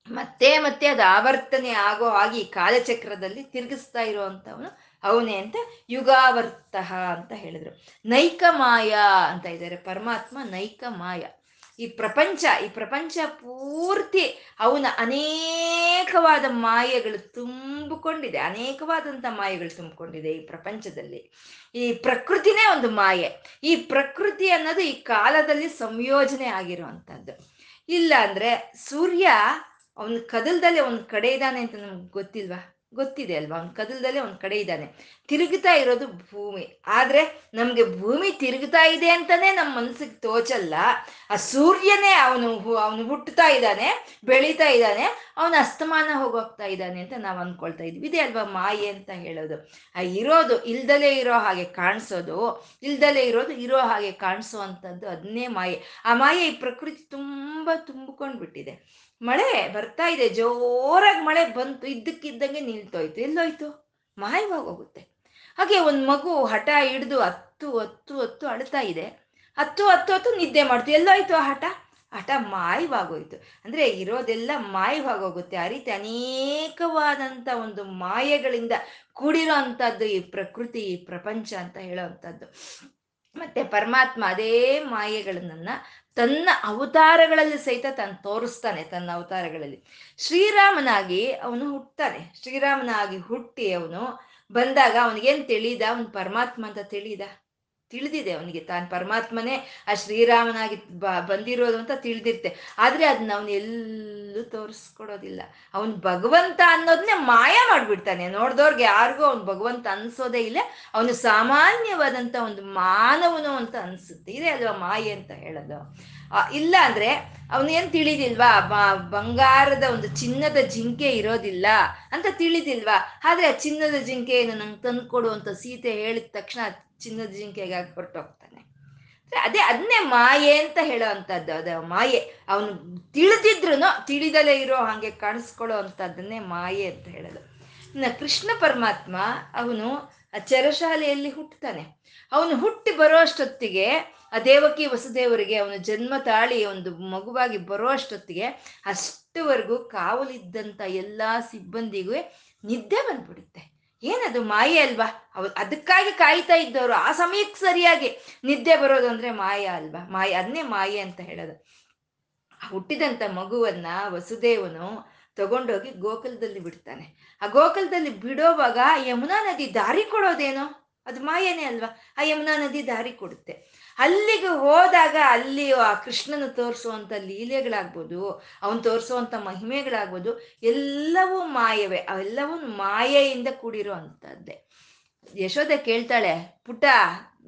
ಮತ್ತೆ ಮತ್ತೆ ಅದು ಆವರ್ತನೆ ಆಗೋ ಹಾಗೆ ಕಾಲಚಕ್ರದಲ್ಲಿ ತಿರುಗಿಸ್ತಾ ಇರುವಂಥವನು ಅವನೇ ಅಂತ ಯುಗಾವರ್ತಃ ಅಂತ ಹೇಳಿದ್ರು. ನೈಕ ಮಾಯ ಅಂತ ಇದ್ದಾರೆ ಪರಮಾತ್ಮ, ನೈಕ ಮಾಯ. ಈ ಪ್ರಪಂಚ ಈ ಪ್ರಪಂಚ ಪೂರ್ತಿ ಅವನ ಅನೇಕವಾದ ಮಾಯೆಗಳು ತುಂಬಿಕೊಂಡಿದೆ. ಅನೇಕವಾದಂಥ ಮಾಯೆಗಳು ತುಂಬಿಕೊಂಡಿದೆ ಈ ಪ್ರಪಂಚದಲ್ಲಿ. ಈ ಪ್ರಕೃತಿನೇ ಒಂದು ಮಾಯೆ. ಈ ಪ್ರಕೃತಿ ಅನ್ನೋದು ಈ ಕಾಲದಲ್ಲಿ ಸಂಯೋಜನೆ ಆಗಿರುವಂಥದ್ದು ಇಲ್ಲ ಅಂದ್ರೆ ಸೂರ್ಯ ಅವನ ಕದಲ್ದಲ್ಲಿ ಒಂದು ಕಡೆ ಇದ್ದಾನೆ ಅಂತ ನಮ್ಗೆ ಗೊತ್ತಿಲ್ವಾ? ಗೊತ್ತಿದೆ ಅಲ್ವಾ? ಅವ್ನು ಕದಲ್ದಲ್ಲೇ ಒಂದು ಕಡೆ ಇದ್ದಾನೆ. ತಿರುಗುತ್ತಾ ಇರೋದು ಭೂಮಿ. ಆದ್ರೆ ನಮಗೆ ಭೂಮಿ ತಿರುಗುತ್ತಾ ಇದೆ ಅಂತಾನೆ ನಮ್ಮ ಮನಸ್ಸಿಗೆ ತೋಚಲ್ಲ. ಆ ಸೂರ್ಯನೇ ಅವನು ಅವನು ಹುಟ್ಟುತ್ತಾ ಇದ್ದಾನೆ, ಬೆಳೀತಾ ಇದ್ದಾನೆ, ಅವನು ಅಸ್ತಮಾನ ಹೋಗೋಗ್ತಾ ಇದ್ದಾನೆ ಅಂತ ನಾವು ಅಂದ್ಕೊಳ್ತಾ ಇದ್ವಿ. ಇದೆ ಅಲ್ವಾ ಮಾಯೆ ಅಂತ ಹೇಳೋದು. ಆ ಇರೋದು ಇಲ್ದಲೇ ಇರೋ ಹಾಗೆ ಕಾಣಿಸೋದು, ಇಲ್ದಲೇ ಇರೋದು ಇರೋ ಹಾಗೆ ಕಾಣಿಸೋ ಅಂಥದ್ದು ಅದನ್ನೇ ಮಾಯೆ. ಆ ಮಾಯೆ ಈ ಪ್ರಕೃತಿ ತುಂಬಾ ತುಂಬಿಕೊಂಡ್ಬಿಟ್ಟಿದೆ. ಮಳೆ ಬರ್ತಾ ಇದೆ, ಜೋರಾಗಿ ಮಳೆ ಬಂತು, ಇದ್ದಕ್ಕಿದ್ದಂಗೆ ನಿಲ್ತೋಯ್ತು. ಎಲ್ಲೋಯ್ತು? ಮಾಯವಾಗೋಗುತ್ತೆ ಹಾಗೆ ಒಂದು ಮಗು ಹಠ ಹಿಡಿದು ಹತ್ತು ಹತ್ತು ಹತ್ತು ಅಳ್ತಾ ಇದೆ. ಹತ್ತು ಹತ್ತು ಹತ್ತು ನಿದ್ದೆ ಮಾಡ್ತು. ಎಲ್ಲೋಯ್ತು ಆ ಹಠ? ಹಠ ಮಾಯವಾಗೋಯ್ತು. ಅಂದ್ರೆ ಇರೋದೆಲ್ಲ ಮಾಯವಾಗೋಗುತ್ತೆ ಆ ರೀತಿ ಅನೇಕವಾದಂಥ ಒಂದು ಮಾಯೆಗಳಿಂದ ಕೂಡಿರೋ ಅಂಥದ್ದು ಈ ಪ್ರಕೃತಿ, ಈ ಪ್ರಪಂಚ ಅಂತ ಹೇಳೋ ಅಂಥದ್ದು. ಮತ್ತೆ ಪರಮಾತ್ಮ ಅದೇ ಮಾಯೆಗಳನ್ನ ತನ್ನ ಅವತಾರಗಳಲ್ಲಿ ಸಹಿತ ತಾನು ತೋರಿಸ್ತಾನೆ, ತನ್ನ ಅವತಾರಗಳಲ್ಲಿ. ಶ್ರೀರಾಮನಾಗಿ ಅವನು ಹುಟ್ಟುತ್ತಾನೆ ಶ್ರೀರಾಮನಾಗಿ ಹುಟ್ಟಿ ಅವನು ಬಂದಾಗ ಅವನಿಗೇನು ತಿಳಿದ? ಅವನು ಪರಮಾತ್ಮ ಅಂತ ತಿಳಿದ? ತಿಳಿದಿದೆ ಅವನಿಗೆ. ತಾನು ಪರಮಾತ್ಮನೇ, ಆ ಶ್ರೀರಾಮನಾಗಿ ಬ, ಬಂದಿರೋದು ಅಂತ ತಿಳಿದಿರ್ತೆ ಆದ್ರೆ ಅದನ್ನ ಅವನು ಎಲ್ಲೂ ತೋರಿಸ್ಕೊಡೋದಿಲ್ಲ. ಅವನು ಭಗವಂತ ಅನ್ನೋದನ್ನೇ ಮಾಯ ಮಾಡ್ಬಿಡ್ತಾನೆ. ನೋಡ್ದವ್ರಿಗೆ ಯಾರಿಗೂ ಅವನು ಭಗವಂತ ಅನ್ಸೋದೇ ಇಲ್ಲ. ಅವನು ಸಾಮಾನ್ಯವಾದಂತ ಒಂದು ಮಾನವನು ಅಂತ ಅನ್ಸುತ್ತೆ. ಇದೆ ಅಲ್ವಾ ಮಾಯೆ ಅಂತ ಹೇಳೋದು? ಇಲ್ಲ ಅಂದ್ರೆ ಅವನೇನು ತಿಳಿದಿಲ್ವಾ? ಬಂಗಾರದ ಒಂದು ಚಿನ್ನದ ಜಿಂಕೆ ಇರೋದಿಲ್ಲ ಅಂತ ತಿಳಿದಿಲ್ವಾ? ಆದ್ರೆ ಆ ಚಿನ್ನದ ಜಿಂಕೆಯನ್ನು ನಂಗೆ ತಂದ್ಕೊಡು ಅಂತ ಸೀತೆ ಹೇಳಿದ ತಕ್ಷಣ ಚಿನ್ನದ ಜಿಂಕೆಗಾಗಿ ಹೊರಟೋಗ್ತಾನೆ. ಅದೇ ಅದನ್ನೇ ಮಾಯೆ ಅಂತ ಹೇಳೋ ಅಂಥದ್ದು. ಅದು ಮಾಯೆ. ಅವನು ತಿಳಿದಿದ್ರು ತಿಳಿದಲೇ ಇರೋ ಹಾಗೆ ಕಾಣಿಸ್ಕೊಳ್ಳೋ ಅಂಥದ್ದನ್ನೇ ಮಾಯೆ ಅಂತ ಹೇಳೋದು. ಇನ್ನು ಕೃಷ್ಣ ಪರಮಾತ್ಮ ಅವನು ಚರಶಾಲೆಯಲ್ಲಿ ಹುಟ್ಟುತ್ತಾನೆ. ಅವನು ಹುಟ್ಟಿ ಬರೋ ಅಷ್ಟೊತ್ತಿಗೆ ಆ ದೇವಕಿ ವಸುದೇವರಿಗೆ ಅವನು ಜನ್ಮ ತಾಳಿ ಒಂದು ಮಗುವಾಗಿ ಬರೋ ಅಷ್ಟೊತ್ತಿಗೆ ಅಷ್ಟುವರೆಗೂ ಕಾವಲಿದ್ದಂಥ ಎಲ್ಲ ಸಿಬ್ಬಂದಿಗೂ ನಿದ್ದೆ ಬಂದ್ಬಿಡುತ್ತೆ. ಏನದು ಮಾಯೆ ಅಲ್ವಾ? ಅವ್ರು ಅದಕ್ಕಾಗಿ ಕಾಯ್ತಾ ಇದ್ದವರು. ಆ ಸಮಯಕ್ಕೆ ಸರಿಯಾಗಿ ನಿದ್ದೆ ಬರೋದು ಅಂದ್ರೆ ಮಾಯ ಅಲ್ವಾ? ಮಾಯ, ಅದನ್ನೇ ಮಾಯೆ ಅಂತ ಹೇಳೋದು. ಹುಟ್ಟಿದಂತ ಮಗುವನ್ನ ವಸುದೇವನು ತಗೊಂಡೋಗಿ ಗೋಕುಲದಲ್ಲಿ ಬಿಡ್ತಾನೆ. ಆ ಗೋಕುಲದಲ್ಲಿ ಬಿಡೋವಾಗ ಯಮುನಾ ನದಿ ದಾರಿ ಕೊಡೋದೇನೋ? ಅದು ಮಾಯನೇ ಅಲ್ವಾ? ಆ ಯಮುನಾ ನದಿ ದಾರಿ ಕೊಡುತ್ತೆ. ಅಲ್ಲಿಗೆ ಹೋದಾಗ ಅಲ್ಲಿ ಆ ಕೃಷ್ಣನ ತೋರಿಸುವಂಥ ಲೀಲೆಗಳಾಗ್ಬೋದು, ಅವನು ತೋರಿಸುವಂಥ ಮಹಿಮೆಗಳಾಗ್ಬೋದು, ಎಲ್ಲವೂ ಮಾಯವೇ, ಅವೆಲ್ಲವೂ ಮಾಯೆಯಿಂದ ಕೂಡಿರೋ ಯಶೋಧ ಕೇಳ್ತಾಳೆ ಪುಟ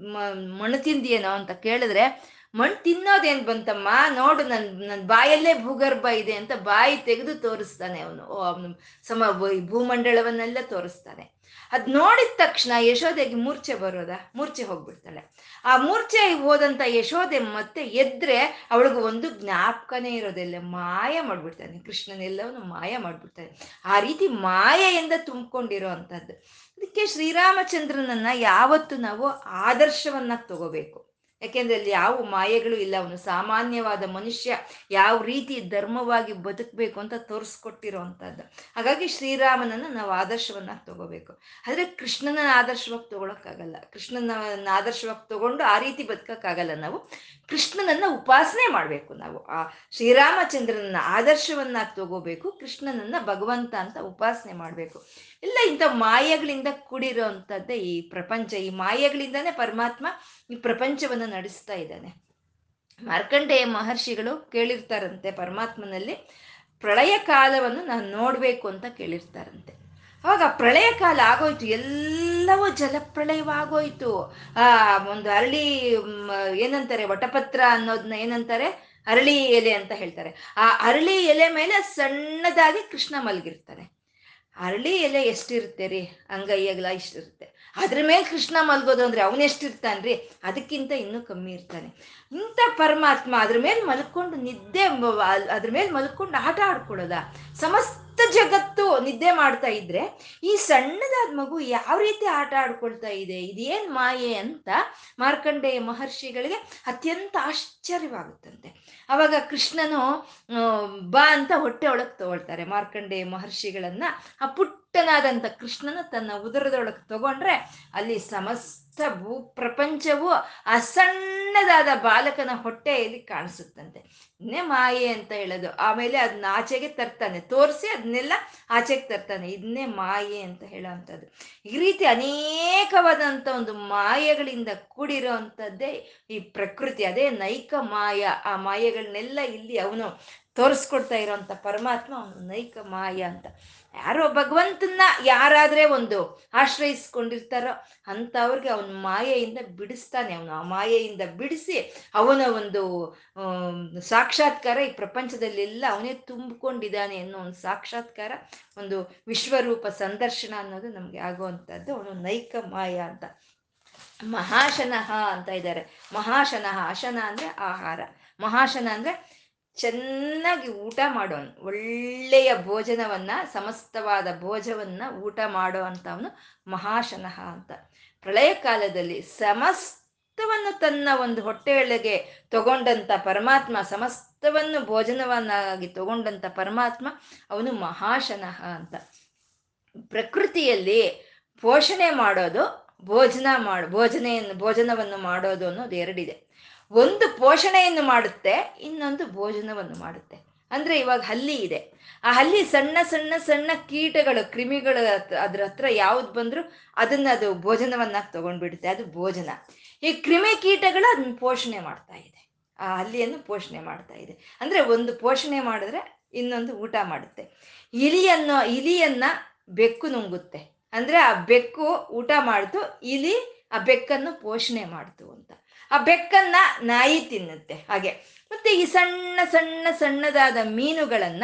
ಮಣ್ಣು ತಿಂದಿಯೇನೋ ಅಂತ ಕೇಳಿದ್ರೆ, ಮಣ್ಣು ತಿನ್ನೋದೇನು ಬಂತಮ್ಮ? ನೋಡು ನನ್ನ ನನ್ನ ಬಾಯಲ್ಲೇ ಭೂಗರ್ಭ ಇದೆ ಅಂತ ಬಾಯಿ ತೆಗೆದು ತೋರಿಸ್ತಾನೆ ಅವನು. ಅವನು ಸಮ, ಭೂಮಂಡಲವನ್ನೆಲ್ಲ ತೋರಿಸ್ತಾನೆ. ಅದ್ ನೋಡಿದ ತಕ್ಷಣ ಯಶೋದೆಗೆ ಮೂರ್ಛೆ ಬರೋದ, ಮೂರ್ಛೆ ಹೋಗ್ಬಿಡ್ತಾಳೆ. ಆ ಮೂರ್ಛೆ ಹೋದಂತ ಯಶೋದೆ ಮತ್ತೆ ಎದ್ರೆ ಅವಳಿಗೆ ಒಂದು ಜ್ಞಾಪಕನೇ ಇರೋದಿಲ್ಲ ಮಾಯ ಮಾಡ್ಬಿಡ್ತಾನೆ. ಕೃಷ್ಣನೆಲ್ಲವನು ಮಾಯ ಮಾಡ್ಬಿಡ್ತಾನೆ. ಆ ರೀತಿ ಮಾಯೆಯಿಂದ ತುಂಬಿಕೊಂಡಿರೋ ಅಂಥದ್ದು ಅದಕ್ಕೆ ಶ್ರೀರಾಮಚಂದ್ರನನ್ನ ಯಾವತ್ತು ನಾವು ಆದರ್ಶವನ್ನ ತಗೋಬೇಕು. ಯಾಕೆಂದ್ರೆ ಅಲ್ಲಿ ಯಾವ ಮಾಯೆಗಳು ಇಲ್ಲ. ಅವನು ಸಾಮಾನ್ಯವಾದ ಮನುಷ್ಯ. ಯಾವ ರೀತಿ ಧರ್ಮವಾಗಿ ಬದುಕಬೇಕು ಅಂತ ತೋರಿಸ್ಕೊಟ್ಟಿರೋ ಅಂಥದ್ದು ಹಾಗಾಗಿ ಶ್ರೀರಾಮನನ್ನ ನಾವು ಆದರ್ಶವನ್ನಾಗಿ ತಗೋಬೇಕು. ಆದರೆ ಕೃಷ್ಣನ ಆದರ್ಶವಾಗಿ ತಗೊಳಕ್ಕಾಗಲ್ಲ. ಕೃಷ್ಣನ ಆದರ್ಶವಾಗಿ ತಗೊಂಡು ಆ ರೀತಿ ಬದುಕಕ್ಕಾಗಲ್ಲ ನಾವು. ಕೃಷ್ಣನನ್ನ ಉಪಾಸನೆ ಮಾಡಬೇಕು ನಾವು. ಆ ಶ್ರೀರಾಮಚಂದ್ರನನ್ನ ಆದರ್ಶವನ್ನಾಗಿ ತಗೋಬೇಕು. ಕೃಷ್ಣನನ್ನ ಭಗವಂತ ಅಂತ ಉಪಾಸನೆ ಮಾಡಬೇಕು. ಇಲ್ಲ ಇಂಥ ಮಾಯೆಗಳಿಂದ ಕೂಡಿರೋ ಅಂಥದ್ದೇ ಈ ಪ್ರಪಂಚ. ಈ ಮಾಯೆಗಳಿಂದಾನೇ ಪರಮಾತ್ಮ ಈ ಪ್ರಪಂಚವನ್ನು ನಡೆಸ್ತಾ ಇದ್ದಾನೆ. ಮಾರ್ಕಂಡೇಯ ಮಹರ್ಷಿಗಳು ಕೇಳಿರ್ತಾರಂತೆ ಪರಮಾತ್ಮನಲ್ಲಿ, ಪ್ರಳಯ ಕಾಲವನ್ನು ನಾನು ನೋಡಬೇಕು ಅಂತ ಕೇಳಿರ್ತಾರಂತೆ. ಅವಾಗ ಪ್ರಳಯ ಕಾಲ ಆಗೋಯ್ತು, ಎಲ್ಲವೂ ಜಲಪ್ರಳಯವಾಗೋಯ್ತು. ಆ, ಒಂದು ಅರಳಿ ಏನಂತಾರೆ, ವಟಪತ್ರ ಅನ್ನೋದನ್ನ ಏನಂತಾರೆ? ಅರಳಿ ಎಲೆ ಅಂತ ಹೇಳ್ತಾರೆ. ಆ ಅರಳಿ ಎಲೆ ಮೇಲೆ ಸಣ್ಣದಾಗಿ ಕೃಷ್ಣ ಮಲಗಿರ್ತಾನೆ. ಅರಳಿ ಎಲೆ ಎಷ್ಟಿರುತ್ತೆ ರೀ? ಅಂಗೈಯಾಗಲ ಇಷ್ಟಿರುತ್ತೆ. ಅದ್ರ ಮೇಲೆ ಕೃಷ್ಣ ಮಲ್ಗೋದು ಅಂದ್ರೆ ಅವನೆಷ್ಟಿರ್ತಾನ್ರಿ ಅದಕ್ಕಿಂತ ಇನ್ನೂ ಕಮ್ಮಿ ಇರ್ತಾನೆ. ಇಂಥ ಪರಮಾತ್ಮ ಅದ್ರ ಮೇಲೆ ಮಲ್ಕೊಂಡು ನಿದ್ದೆ ಅದ್ರ ಮೇಲೆ ಮಲ್ಕೊಂಡು ಆಟ ಆಡ್ಕೊಳ್ಳೋದ. ಸಮಸ್ತ ಜಗತ್ತು ನಿದ್ದೆ ಮಾಡ್ತಾ ಇದ್ರೆ ಈ ಸಣ್ಣದಾದ ಮಗು ಯಾವ ರೀತಿ ಆಟ ಆಡ್ಕೊಳ್ತಾ ಇದೆ? ಇದೇನ್ ಮಾಯೆ ಅಂತ ಮಾರ್ಕಂಡೇಯ ಮಹರ್ಷಿಗಳಿಗೆ ಅತ್ಯಂತ ಆಶ್ಚರ್ಯವಾಗುತ್ತಂತೆ. ಅವಾಗ ಕೃಷ್ಣನು ಬಾ ಅಂತ ಹೊಟ್ಟೆ ಒಳಗೆ ತಗೊಳ್ತಾರೆ. ಮಾರ್ಕಂಡೇಯ ಮಹರ್ಷಿಗಳನ್ನ ಆ ಪುಟ್ಟನಾದಂಥ ಕೃಷ್ಣನ ತನ್ನ ಉದರದೊಳಗೆ ತಗೊಂಡ್ರೆ ಅಲ್ಲಿ ಸಮಸ್ತ ಭೂ ಪ್ರಪಂಚವು ಆ ಸಣ್ಣದಾದ ಬಾಲಕನ ಹೊಟ್ಟೆಯಲ್ಲಿ ಕಾಣಿಸುತ್ತಂತೆ. ಇನ್ನೇ ಮಾಯೆ ಅಂತ ಹೇಳೋದು. ಆಮೇಲೆ ಅದನ್ನ ಆಚೆಗೆ ತರ್ತಾನೆ. ತೋರಿಸಿ ಅದನ್ನೆಲ್ಲ ಆಚೆಗೆ ತರ್ತಾನೆ. ಇದನ್ನೇ ಮಾಯೆ ಅಂತ ಹೇಳೋ ಅಂಥದ್ದು ಈ ರೀತಿ ಅನೇಕವಾದಂಥ ಒಂದು ಮಾಯೆಗಳಿಂದ ಕೂಡಿರೋ ಅಂಥದ್ದೇ ಈ ಪ್ರಕೃತಿ. ಅದೇ ನೈಕ ಮಾಯ. ಆ ಮಾಯೆಗಳನ್ನೆಲ್ಲ ಇಲ್ಲಿ ಅವನು ತೋರಿಸ್ಕೊಡ್ತಾ ಇರೋಂಥ ಪರಮಾತ್ಮ ಅವನು ನೈಕ ಮಾಯ ಅಂತ. ಯಾರೋ ಭಗವಂತನ ಯಾರಾದ್ರೆ ಒಂದು ಆಶ್ರಯಿಸ್ಕೊಂಡಿರ್ತಾರೋ ಅಂಥವ್ರಿಗೆ ಅವನ ಮಾಯೆಯಿಂದ ಬಿಡಿಸ್ತಾನೆ. ಅವನು ಆ ಮಾಯೆಯಿಂದ ಬಿಡಿಸಿ ಅವನ ಒಂದು ಸಾಕ್ಷಾತ್ಕಾರ ಈ ಪ್ರಪಂಚದಲ್ಲೆಲ್ಲ ಅವನೇ ತುಂಬಿಕೊಂಡಿದ್ದಾನೆ ಅನ್ನೋ ಒಂದು ಸಾಕ್ಷಾತ್ಕಾರ, ಒಂದು ವಿಶ್ವರೂಪ ಸಂದರ್ಶನ ಅನ್ನೋದು ನಮಗೆ ಆಗುವಂಥದ್ದು. ಅವನು ನೈಕ ಮಾಯ ಅಂತ. ಮಹಾಶನಃ ಅಂತ ಇದ್ದಾರೆ. ಮಹಾಶನಃ ಅಶನ ಅಂದ್ರೆ ಆಹಾರ. ಮಹಾಶನ ಅಂದ್ರೆ ಚೆನ್ನಾಗಿ ಊಟ ಮಾಡೋನು. ಒಳ್ಳೆಯ ಭೋಜನವನ್ನ, ಸಮಸ್ತವಾದ ಭೋಜವನ್ನ ಊಟ ಮಾಡೋ ಅಂತವನು ಮಹಾಶನಃ ಅಂತ. ಪ್ರಳಯ ಕಾಲದಲ್ಲಿ ಸಮಸ್ತವನ್ನು ತನ್ನ ಒಂದು ಹೊಟ್ಟೆಯೊಳಗೆ ತಗೊಂಡಂತ ಪರಮಾತ್ಮ, ಸಮಸ್ತವನ್ನು ಭೋಜನವನ್ನಾಗಿ ತಗೊಂಡಂತ ಪರಮಾತ್ಮ ಅವನು ಮಹಾಶನಃ ಅಂತ. ಪ್ರಕೃತಿಯಲ್ಲಿ ಪೋಷಣೆ ಮಾಡೋದು, ಭೋಜನ ಮಾಡ, ಭೋಜನೆಯನ್ನು, ಭೋಜನವನ್ನು ಮಾಡೋದು ಅನ್ನೋದು ಎರಡಿದೆ. ಒಂದು ಪೋಷಣೆಯನ್ನು ಮಾಡುತ್ತೆ, ಇನ್ನೊಂದು ಭೋಜನವನ್ನು ಮಾಡುತ್ತೆ. ಅಂದ್ರೆ ಇವಾಗ ಹಲ್ಲಿ ಇದೆ. ಆ ಹಲ್ಲಿ ಸಣ್ಣ ಸಣ್ಣ ಸಣ್ಣ ಕೀಟಗಳು, ಕ್ರಿಮಿಗಳು ಅದ್ರ ಹತ್ರ ಯಾವ್ದು ಬಂದ್ರು ಅದನ್ನ ಅದು ಭೋಜನವನ್ನಾಗಿ ತಗೊಂಡ್ಬಿಡುತ್ತೆ. ಅದು ಭೋಜನ. ಈ ಕ್ರಿಮಿ ಕೀಟಗಳು ಅದನ್ನ ಪೋಷಣೆ ಮಾಡ್ತಾ ಇದೆ. ಆ ಹಲ್ಲಿಯನ್ನು ಪೋಷಣೆ ಮಾಡ್ತಾ ಇದೆ. ಅಂದ್ರೆ ಒಂದು ಪೋಷಣೆ ಮಾಡಿದ್ರೆ ಇನ್ನೊಂದು ಊಟ ಮಾಡುತ್ತೆ. ಇಲಿಯನ್ನು, ಇಲಿಯನ್ನ ಬೆಕ್ಕು ನುಂಗುತ್ತೆ. ಅಂದ್ರೆ ಆ ಬೆಕ್ಕು ಊಟ ಮಾಡ್ತು ಇಲಿ ಆ ಬೆಕ್ಕನ್ನು ಪೋಷಣೆ ಮಾಡ್ತು ಅಂತ. ಆ ಬೆಕ್ಕನ್ನ ನಾಯಿ ತಿನ್ನುತ್ತೆ. ಹಾಗೆ. ಮತ್ತೆ ಈ ಸಣ್ಣ ಸಣ್ಣ, ಸಣ್ಣದಾದ ಮೀನುಗಳನ್ನ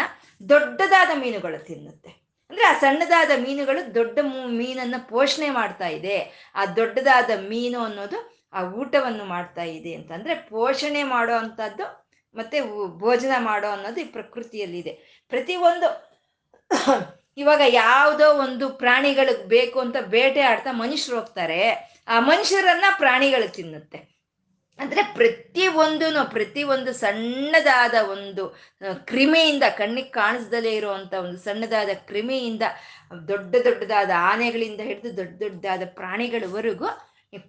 ದೊಡ್ಡದಾದ ಮೀನುಗಳು ತಿನ್ನುತ್ತೆ. ಅಂದ್ರೆ ಆ ಸಣ್ಣದಾದ ಮೀನುಗಳು ದೊಡ್ಡ ಮೀನನ್ನ ಪೋಷಣೆ ಮಾಡ್ತಾ ಇದೆ. ಆ ದೊಡ್ಡದಾದ ಮೀನು ಅನ್ನೋದು ಆ ಊಟವನ್ನು ಮಾಡ್ತಾ ಇದೆ ಅಂತ ಅಂದ್ರೆ ಪೋಷಣೆ ಮಾಡೋ ಅಂಥದ್ದು ಮತ್ತೆ ಭೋಜನ ಮಾಡೋ ಅನ್ನೋದು ಈ ಪ್ರಕೃತಿಯಲ್ಲಿದೆ ಪ್ರತಿಯೊಂದು ಇವಾಗ ಯಾವುದೋ ಒಂದು ಪ್ರಾಣಿಗಳಿಗೆ ಬೇಕು ಅಂತ ಬೇಟೆ ಆಡ್ತಾ ಮನುಷ್ಯರು ಹೋಗ್ತಾರೆ. ಆ ಮನುಷ್ಯರನ್ನ ಪ್ರಾಣಿಗಳು ತಿನ್ನುತ್ತೆ. ಅಂದ್ರೆ ಪ್ರತಿ ಪ್ರತಿಯೊಂದು ಪ್ರತಿ ಒಂದು ಸಣ್ಣದಾದ ಒಂದು ಕ್ರಿಮಿಯಿಂದ, ಕಣ್ಣಿಗೆ ಕಾಣಿಸ್ದಲೇ ಇರುವಂತ ಒಂದು ಸಣ್ಣದಾದ ಕ್ರಿಮಿಯಿಂದ, ದೊಡ್ಡ ದೊಡ್ಡದಾದ ಆನೆಗಳಿಂದ ಹಿಡಿದು ದೊಡ್ಡ ದೊಡ್ಡದಾದ ಪ್ರಾಣಿಗಳವರೆಗೂ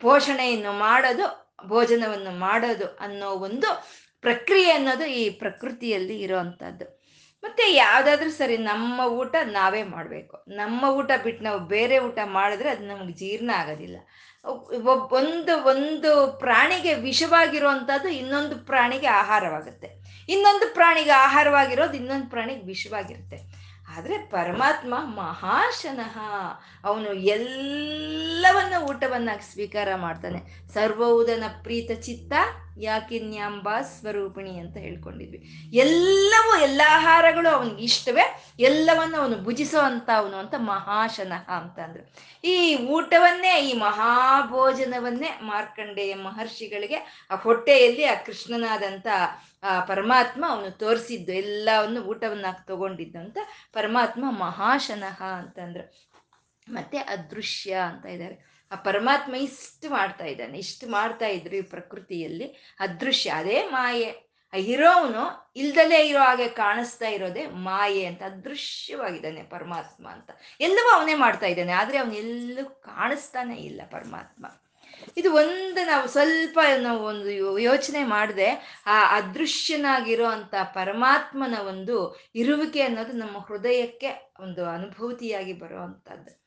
ಪೋಷಣೆಯನ್ನು ಮಾಡೋದು, ಭೋಜನವನ್ನು ಮಾಡೋದು ಅನ್ನೋ ಒಂದು ಪ್ರಕ್ರಿಯೆ ಅನ್ನೋದು ಈ ಪ್ರಕೃತಿಯಲ್ಲಿ ಇರೋವಂಥದ್ದು ಮತ್ತೆ ಯಾವ್ದಾದ್ರು ಸರಿ ನಮ್ಮ ಊಟ ನಾವೇ ಮಾಡಬೇಕು. ನಮ್ಮ ಊಟ ಬಿಟ್ಟು ನಾವು ಬೇರೆ ಊಟ ಮಾಡಿದ್ರೆ ಅದು ನಮ್ಗೆ ಜೀರ್ಣ ಆಗೋದಿಲ್ಲ. ಒಂದು ಒಂದು ಪ್ರಾಣಿಗೆ ವಿಷವಾಗಿರುವಂಥದ್ದು ಇನ್ನೊಂದು ಪ್ರಾಣಿಗೆ ಆಹಾರವಾಗುತ್ತೆ. ಇನ್ನೊಂದು ಪ್ರಾಣಿಗೆ ಆಹಾರವಾಗಿರೋದು ಇನ್ನೊಂದು ಪ್ರಾಣಿಗೆ ವಿಷವಾಗಿರುತ್ತೆ. ಆದರೆ ಪರಮಾತ್ಮ ಮಹಾಶನಃ ಅವನು ಎಲ್ಲವನ್ನ ಊಟವನ್ನ ಸ್ವೀಕಾರ ಮಾಡ್ತಾನೆ. ಸರ್ವೋದನ ಪ್ರೀತ ಚಿತ್ತ ಯಾಕಿನ್ಯಾಂಬ ಸ್ವರೂಪಿಣಿ ಅಂತ ಹೇಳ್ಕೊಂಡಿದ್ವಿ. ಎಲ್ಲವೂ, ಎಲ್ಲ ಆಹಾರಗಳು ಅವನಿಗೆ ಇಷ್ಟವೇ, ಎಲ್ಲವನ್ನು ಅವನು ಭುಜಿಸೋ ಅಂತ ಅವನು ಅಂತ ಮಹಾಶನಃ ಅಂತ ಅಂದ್ರು. ಈ ಊಟವನ್ನೇ, ಈ ಮಹಾಭೋಜನವನ್ನೇ ಮಾರ್ಕಂಡೇಯ ಮಹರ್ಷಿಗಳಿಗೆ, ಆ ಹೊಟ್ಟೆಯಲ್ಲಿ ಆ ಕೃಷ್ಣನಾದಂಥ, ಆ ಪರಮಾತ್ಮ ಅವನು ತೋರಿಸಿದ್ದು, ಎಲ್ಲವನ್ನು ಊಟವನ್ನ ತಗೊಂಡಿದ್ದು ಅಂತ ಪರಮಾತ್ಮ ಮಹಾಶನಃ ಅಂತಂದ್ರು ಮತ್ತೆ ಅದೃಶ್ಯ ಅಂತ ಇದ್ದಾರೆ. ಆ ಪರಮಾತ್ಮ ಇಷ್ಟು ಮಾಡ್ತಾ ಇದ್ದಾನೆ, ಇಷ್ಟು ಮಾಡ್ತಾ ಇದ್ರು ಈ ಪ್ರಕೃತಿಯಲ್ಲಿ, ಅದೃಶ್ಯ. ಅದೇ ಮಾಯೆ. ಆ ಇರೋವನು ಇಲ್ದಲೇ ಇರೋ ಹಾಗೆ ಕಾಣಿಸ್ತಾ ಇರೋದೇ ಮಾಯೆ ಅಂತ, ಅದೃಶ್ಯವಾಗಿದ್ದಾನೆ ಪರಮಾತ್ಮ ಅಂತ. ಎಲ್ಲವೂ ಅವನೇ ಮಾಡ್ತಾ ಇದ್ದಾನೆ, ಆದರೆ ಅವನೆಲ್ಲೂ ಕಾಣಿಸ್ತಾನೆ ಇಲ್ಲ ಪರಮಾತ್ಮ. ಇದು ಒಂದು ನಾವು ಸ್ವಲ್ಪ ನಾವು ಒಂದು ಯೋಚನೆ ಮಾಡದೆ, ಆ ಅದೃಶ್ಯನಾಗಿರೋ ಅಂತ ಪರಮಾತ್ಮನ ಒಂದು ಇರುವಿಕೆ ಅನ್ನೋದು ನಮ್ಮ ಹೃದಯಕ್ಕೆ ಒಂದು ಅನುಭೂತಿಯಾಗಿ ಬರೋ ಅಂಥದ್ದು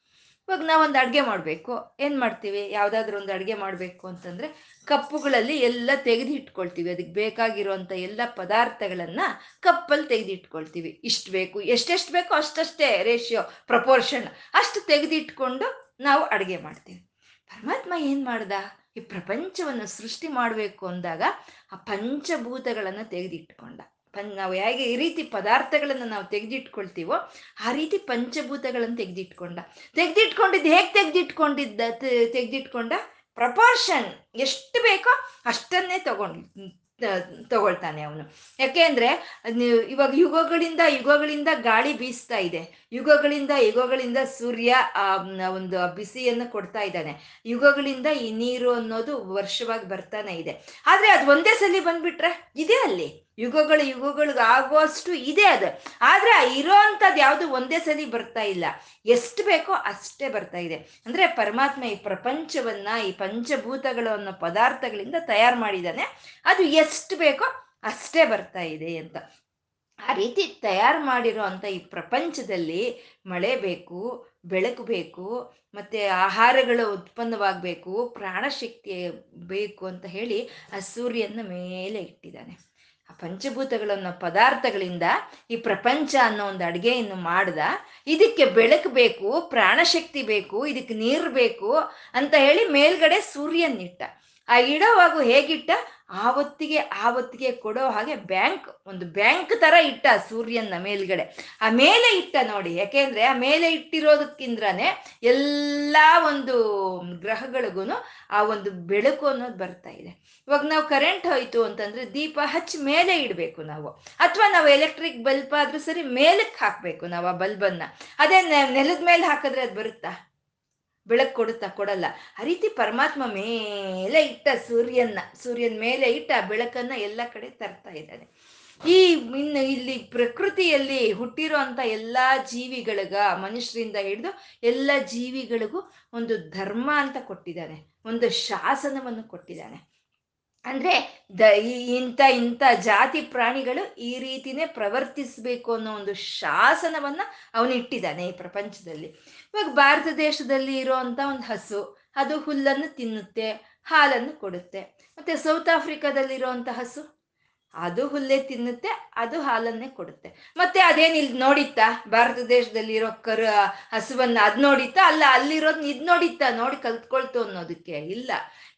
ಇವಾಗ ನಾವೊಂದು ಅಡುಗೆ ಮಾಡಬೇಕು. ಏನು ಮಾಡ್ತೀವಿ? ಯಾವುದಾದ್ರೂ ಒಂದು ಅಡುಗೆ ಮಾಡಬೇಕು ಅಂತಂದರೆ ಕಪ್ಪುಗಳಲ್ಲಿ ಎಲ್ಲ ತೆಗೆದು ಇಟ್ಕೊಳ್ತೀವಿ. ಅದಕ್ಕೆ ಬೇಕಾಗಿರುವಂಥ ಎಲ್ಲ ಪದಾರ್ಥಗಳನ್ನು ಕಪ್ಪಲ್ಲಿ ತೆಗೆದು ಇಟ್ಕೊಳ್ತೀವಿ. ಇಷ್ಟು ಬೇಕು, ಎಷ್ಟೆಷ್ಟು ಬೇಕೋ ಅಷ್ಟಷ್ಟೇ ರೇಷಿಯೋ, ಪ್ರಪೋರ್ಷನ್ ಅಷ್ಟು ತೆಗೆದಿಟ್ಕೊಂಡು ನಾವು ಅಡುಗೆ ಮಾಡ್ತೀವಿ. ಪರಮಾತ್ಮ ಏನು ಮಾಡ್ದ? ಈ ಪ್ರಪಂಚವನ್ನು ಸೃಷ್ಟಿ ಮಾಡಬೇಕು ಅಂದಾಗ ಆ ಪಂಚಭೂತಗಳನ್ನು ತೆಗೆದಿಟ್ಕೊಂಡ ಪನ್, ನಾವು ಹೇಗೆ ಈ ರೀತಿ ಪದಾರ್ಥಗಳನ್ನು ನಾವು ತೆಗೆದಿಟ್ಕೊಳ್ತೀವೋ ಆ ರೀತಿ ಪಂಚಭೂತಗಳನ್ನು ತೆಗೆದಿಟ್ಕೊಂಡ. ತೆಗೆದಿಟ್ಕೊಂಡಿದ್ದು ಹೇಗೆ ತೆಗೆದಿಟ್ಕೊಂಡಿದ್ದ ತೆಗೆದಿಟ್ಕೊಂಡ? ಪ್ರಪೋರ್ಷನ್. ಎಷ್ಟು ಬೇಕೋ ಅಷ್ಟನ್ನೇ ತಗೊಂಡ್ ತಗೊಳ್ತಾನೆ ಅವನು. ಯಾಕೆಂದ್ರೆ ಅಂದ್ರೆ ಇವಾಗ ಯುಗಗಳಿಂದ ಯುಗಗಳಿಂದ ಗಾಳಿ ಬೀಸ್ತಾ ಇದೆ. ಯುಗಗಳಿಂದ ಯುಗಗಳಿಂದ ಸೂರ್ಯ ಒಂದು ಬಿಸಿಯನ್ನು ಕೊಡ್ತಾ ಇದ್ದಾನೆ. ಯುಗಗಳಿಂದ ಈ ನೀರು ಅನ್ನೋದು ವರ್ಷವಾಗಿ ಬರ್ತಾನೆ ಇದೆ. ಆದ್ರೆ ಅದು ಒಂದೇ ಸಲ ಬಂದ್ಬಿಟ್ರೆ ಇದೆ ಅಲ್ಲಿ. ಯುಗಗಳು ಯುಗಗಳಿಗೆ ಆಗುವಷ್ಟು ಇದೆ ಅದು. ಆದ್ರೆ ಇರೋ ಅಂಥದ್ದು ಯಾವುದು ಒಂದೇ ಸಲಿ ಬರ್ತಾ ಇಲ್ಲ. ಎಷ್ಟು ಬೇಕೋ ಅಷ್ಟೇ ಬರ್ತಾ ಇದೆ. ಅಂದ್ರೆ ಪರಮಾತ್ಮ ಈ ಪ್ರಪಂಚವನ್ನ, ಈ ಪಂಚಭೂತಗಳು ಅನ್ನೋ ಪದಾರ್ಥಗಳಿಂದ ತಯಾರು ಮಾಡಿದ್ದಾನೆ. ಅದು ಎಷ್ಟು ಬೇಕೋ ಅಷ್ಟೇ ಬರ್ತಾ ಇದೆ ಅಂತ. ಆ ರೀತಿ ತಯಾರು ಮಾಡಿರೋ ಅಂತ ಈ ಪ್ರಪಂಚದಲ್ಲಿ ಮಳೆ ಬೇಕು, ಬೆಳಕು ಬೇಕು, ಮತ್ತೆ ಆಹಾರಗಳು ಉತ್ಪನ್ನವಾಗಬೇಕು ಪ್ರಾಣಶಕ್ತಿ ಬೇಕು ಅಂತ ಹೇಳಿ ಆ ಸೂರ್ಯನ ಮೇಲೆ ಇಟ್ಟಿದ್ದಾನೆ. ಆ ಪಂಚಭೂತಗಳನ್ನ ಪದಾರ್ಥಗಳಿಂದ ಈ ಪ್ರಪಂಚ ಅನ್ನೋ ಒಂದು ಅಡುಗೆಯನ್ನು ಮಾಡ್ದ. ಇದಕ್ಕೆ ಬೆಳಕು ಬೇಕು, ಪ್ರಾಣಶಕ್ತಿ ಬೇಕು, ಇದಕ್ಕೆ ನೀರು ಬೇಕು ಅಂತ ಹೇಳಿ ಮೇಲ್ಗಡೆ ಸೂರ್ಯನಿಟ್ಟ ಆ ಇಡೋವಾಗು ಹೇಗಿಟ್ಟ? ಆವತ್ತಿಗೆ ಆವತ್ತಿಗೆ ಕೊಡೋ ಹಾಗೆ ಬ್ಯಾಂಕ್, ಒಂದು ಬ್ಯಾಂಕ್ ತರ ಇಟ್ಟ ಸೂರ್ಯನ ಮೇಲ್ಗಡೆ. ಆ ಮೇಲೆ ಇಟ್ಟ ನೋಡಿ, ಯಾಕೆಂದ್ರೆ ಆ ಮೇಲೆ ಇಟ್ಟಿರೋದಕ್ಕಿಂದ್ರಾನೆ ಎಲ್ಲಾ ಒಂದು ಗ್ರಹಗಳಿಗೂ ಆ ಒಂದು ಬೆಳಕು ಅನ್ನೋದು ಬರ್ತಾ ಇದೆ. ಇವಾಗ ನಾವು ಕರೆಂಟ್ ಹೋಯ್ತು ಅಂತಂದ್ರೆ ದೀಪ ಹಚ್ಚಿ ಮೇಲೆ ಇಡಬೇಕು ನಾವು. ಅಥವಾ ನಾವು ಎಲೆಕ್ಟ್ರಿಕ್ ಬಲ್ಬ್ ಆದ್ರೂ ಸರಿ ಮೇಲಕ್ಕೆ ಹಾಕ್ಬೇಕು ನಾವು ಆ ಬಲ್ಬನ್ನ ಅದೇ ನೆಲದ ಮೇಲೆ ಹಾಕಿದ್ರೆ ಅದು ಬರುತ್ತಾ? ಬೆಳಕು ಕೊಡುತ್ತಾ ಕೊಡಲ್ಲ. ಆ ರೀತಿ ಪರಮಾತ್ಮ ಮೇಲೆ ಇಟ್ಟ ಸೂರ್ಯನ ಸೂರ್ಯನ ಮೇಲೆ ಇಟ್ಟ ಬೆಳಕನ್ನ ಎಲ್ಲ ಕಡೆ ತರ್ತಾ ಇದ್ದಾನೆ. ಈ ಇನ್ನು ಇಲ್ಲಿ ಪ್ರಕೃತಿಯಲ್ಲಿ ಹುಟ್ಟಿರೋ ಅಂತ ಎಲ್ಲಾ ಜೀವಿಗಳಿಗ, ಮನುಷ್ಯರಿಂದ ಹಿಡಿದು ಎಲ್ಲ ಜೀವಿಗಳಿಗೂ ಒಂದು ಧರ್ಮ ಅಂತ ಕೊಟ್ಟಿದ್ದಾನೆ. ಒಂದು ಶಾಸನವನ್ನು ಕೊಟ್ಟಿದ್ದಾನೆ. ಅಂದ್ರೆ ದ ಇಂಥ ಇಂಥ ಜಾತಿ ಪ್ರಾಣಿಗಳು ಈ ರೀತಿನೇ ಪ್ರವರ್ತಿಸ್ಬೇಕು ಅನ್ನೋ ಒಂದು ಶಾಸನವನ್ನ ಅವನು ಇಟ್ಟಿದ್ದಾನೆ ಈ ಪ್ರಪಂಚದಲ್ಲಿ. ಇವಾಗ ಭಾರತ ದೇಶದಲ್ಲಿ ಇರುವಂತ ಒಂದು ಹಸು, ಅದು ಹುಲ್ಲನ್ನು ತಿನ್ನುತ್ತೆ, ಹಾಲನ್ನು ಕೊಡುತ್ತೆ. ಮತ್ತೆ ಸೌತ್ ಆಫ್ರಿಕಾದಲ್ಲಿರುವಂಥ ಹಸು? ಅದು ಹುಲ್ಲೆ ತಿನ್ನುತ್ತೆ, ಅದು ಹಾಲನ್ನೇ ಕೊಡುತ್ತೆ. ಮತ್ತೆ ಅದೇನು ನೋಡಿತ್ತಾ? ಭಾರತ ದೇಶದಲ್ಲಿ ಇರೋ ಕರು, ಹಸುವನ್ನ ಅದ್ ನೋಡಿತ್ತಾ? ಅಲ್ಲ ಅಲ್ಲಿರೋದ್ ಇದ್ ನೋಡಿತ್ತಾ? ನೋಡಿ ಕಲ್ತ್ಕೊಳ್ತು ಅನ್ನೋದಕ್ಕೆ ಇಲ್ಲ.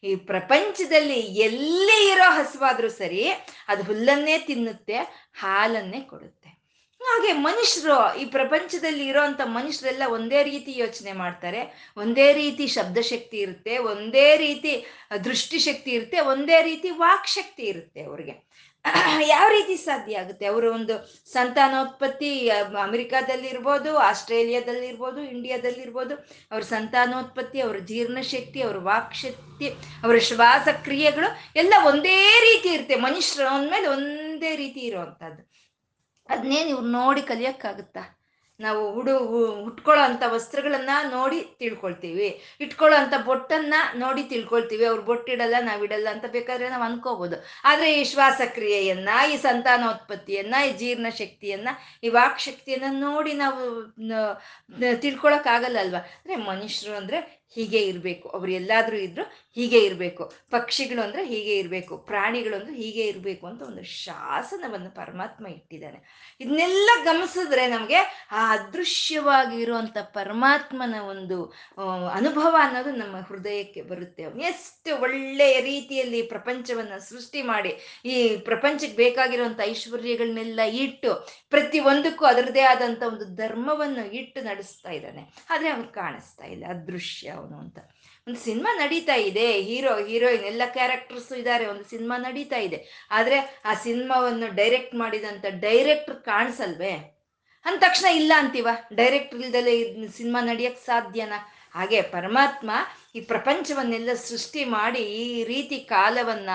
ಈ ಪ್ರಪಂಚದಲ್ಲಿ ಎಲ್ಲಿ ಇರೋ ಹಸುವಾದ್ರೂ ಸರಿ ಅದು ಹುಲ್ಲನ್ನೇ ತಿನ್ನುತ್ತೆ, ಹಾಲನ್ನೇ ಕೊಡುತ್ತೆ. ಹಾಗೆ ಮನುಷ್ಯರು ಈ ಪ್ರಪಂಚದಲ್ಲಿ ಇರೋಂಥ ಮನುಷ್ಯರೆಲ್ಲ ಒಂದೇ ರೀತಿ ಯೋಚನೆ ಮಾಡ್ತಾರೆ. ಒಂದೇ ರೀತಿ ಶಬ್ದಶಕ್ತಿ ಇರುತ್ತೆ, ಒಂದೇ ರೀತಿ ದೃಷ್ಟಿಶಕ್ತಿ ಇರುತ್ತೆ, ಒಂದೇ ರೀತಿ ವಾಕ್ ಶಕ್ತಿ ಇರುತ್ತೆ ಅವ್ರಿಗೆ. ಯಾವ ರೀತಿ ಸಾಧ್ಯ ಆಗುತ್ತೆ? ಅವರು ಒಂದು ಸಂತಾನೋತ್ಪತ್ತಿ ಅಮೆರಿಕಾದಲ್ಲಿ ಇರ್ಬೋದು ಆಸ್ಟ್ರೇಲಿಯಾದಲ್ಲಿ ಇರ್ಬೋದು ಇಂಡಿಯಾದಲ್ಲಿ ಇರ್ಬೋದು ಅವ್ರ ಸಂತಾನೋತ್ಪತ್ತಿ, ಅವ್ರ ಜೀರ್ಣಶಕ್ತಿ, ಅವ್ರ ವಾಕ್ಶಕ್ತಿ, ಅವರ ಶ್ವಾಸ ಕ್ರಿಯೆಗಳು ಎಲ್ಲ ಒಂದೇ ರೀತಿ ಇರುತ್ತೆ. ಮನುಷ್ಯರ ಅಂದ್ಮೇಲೆ ಒಂದೇ ರೀತಿ ಇರುವಂತಹದ್ದು. ಅದನ್ನೇ ನೀವು ನೋಡಿ ಕಲಿಯಕ್ಕಾಗುತ್ತಾ? ನಾವು ಉಡು ಉಟ್ಕೊಳ್ಳೋ ಅಂಥ ವಸ್ತ್ರಗಳನ್ನ ನೋಡಿ ತಿಳ್ಕೊಳ್ತೀವಿ. ಇಟ್ಕೊಳ್ಳೋ ಅಂಥ ಬೊಟ್ಟನ್ನ ನೋಡಿ ತಿಳ್ಕೊಳ್ತೀವಿ. ಅವ್ರು ಬೊಟ್ಟಿಡಲ್ಲ ನಾವು ಇಡಲ್ಲ ಅಂತ ಬೇಕಾದ್ರೆ ನಾವು ಅನ್ಕೋಬಹುದು ಆದ್ರೆ ಈ ಶ್ವಾಸಕ್ರಿಯೆಯನ್ನ, ಈ ಸಂತಾನೋತ್ಪತ್ತಿಯನ್ನ, ಈ ಜೀರ್ಣ ಶಕ್ತಿಯನ್ನ, ಈ ವಾಕ್ ಶಕ್ತಿಯನ್ನ ನೋಡಿ ನಾವು ತಿಳ್ಕೊಳಕ್ ಆಗಲ್ಲ ಅಲ್ವಾ? ಅಂದ್ರೆ ಮನುಷ್ಯರು ಅಂದ್ರೆ ಹೀಗೆ ಇರಬೇಕು. ಅವ್ರು ಎಲ್ಲಾದ್ರೂ ಇದ್ರು ಹೀಗೆ ಇರಬೇಕು. ಪಕ್ಷಿಗಳು ಅಂದರೆ ಹೀಗೆ ಇರಬೇಕು. ಪ್ರಾಣಿಗಳು ಅಂದರೆ ಹೀಗೆ ಇರಬೇಕು ಅಂತ ಒಂದು ಶಾಸನವನ್ನು ಪರಮಾತ್ಮ ಇಟ್ಟಿದ್ದಾನೆ. ಇದನ್ನೆಲ್ಲ ಗಮನಿಸಿದ್ರೆ ನಮಗೆ ಆ ಅದೃಶ್ಯವಾಗಿರುವಂಥ ಪರಮಾತ್ಮನ ಒಂದು ಅನುಭವ ಅನ್ನೋದು ನಮ್ಮ ಹೃದಯಕ್ಕೆ ಬರುತ್ತೆ. ಎಷ್ಟು ಒಳ್ಳೆಯ ರೀತಿಯಲ್ಲಿ ಪ್ರಪಂಚವನ್ನು ಸೃಷ್ಟಿ ಮಾಡಿ, ಈ ಪ್ರಪಂಚಕ್ಕೆ ಬೇಕಾಗಿರುವಂಥ ಐಶ್ವರ್ಯಗಳನ್ನೆಲ್ಲ ಇಟ್ಟು, ಪ್ರತಿ ಒಂದಕ್ಕೂ ಅದರದೇ ಆದಂಥ ಒಂದು ಧರ್ಮವನ್ನು ಇಟ್ಟು ನಡೆಸ್ತಾ ಇದ್ದಾನೆ. ಆದರೆ ಅವ್ನು ಕಾಣಿಸ್ತಾ ಇಲ್ಲ. ಅದೃಶ್ಯ ಅವನು ಅಂತ. ಒಂದು ಸಿನಿಮಾ ನಡೀತಾ ಇದೆ. ಹೀರೋ, ಹೀರೋಯಿನ್ ಎಲ್ಲ ಕ್ಯಾರೆಕ್ಟರ್ಸ್ ಇದ್ದಾರೆ ಒಂದು ಸಿನಿಮಾ ನಡೀತಾ ಇದೆ. ಆದ್ರೆ ಆ ಸಿನಿಮಾವನ್ನು ಡೈರೆಕ್ಟ್ ಮಾಡಿದಂತ ಡೈರೆಕ್ಟರ್ ಕಾಣಿಸಲ್ವೇ? ಅಂದ ತಕ್ಷಣ ಇಲ್ಲ ಅಂತೀವ? ಡೈರೆಕ್ಟರ್ ಇಲ್ದಲೆ ಸಿನಿಮಾ ನಡಿಯಕ್ ಸಾಧ್ಯನಾ? ಹಾಗೆ ಪರಮಾತ್ಮ ಈ ಪ್ರಪಂಚವನ್ನೆಲ್ಲ ಸೃಷ್ಟಿ ಮಾಡಿ ಈ ರೀತಿ ಕಾಲವನ್ನ,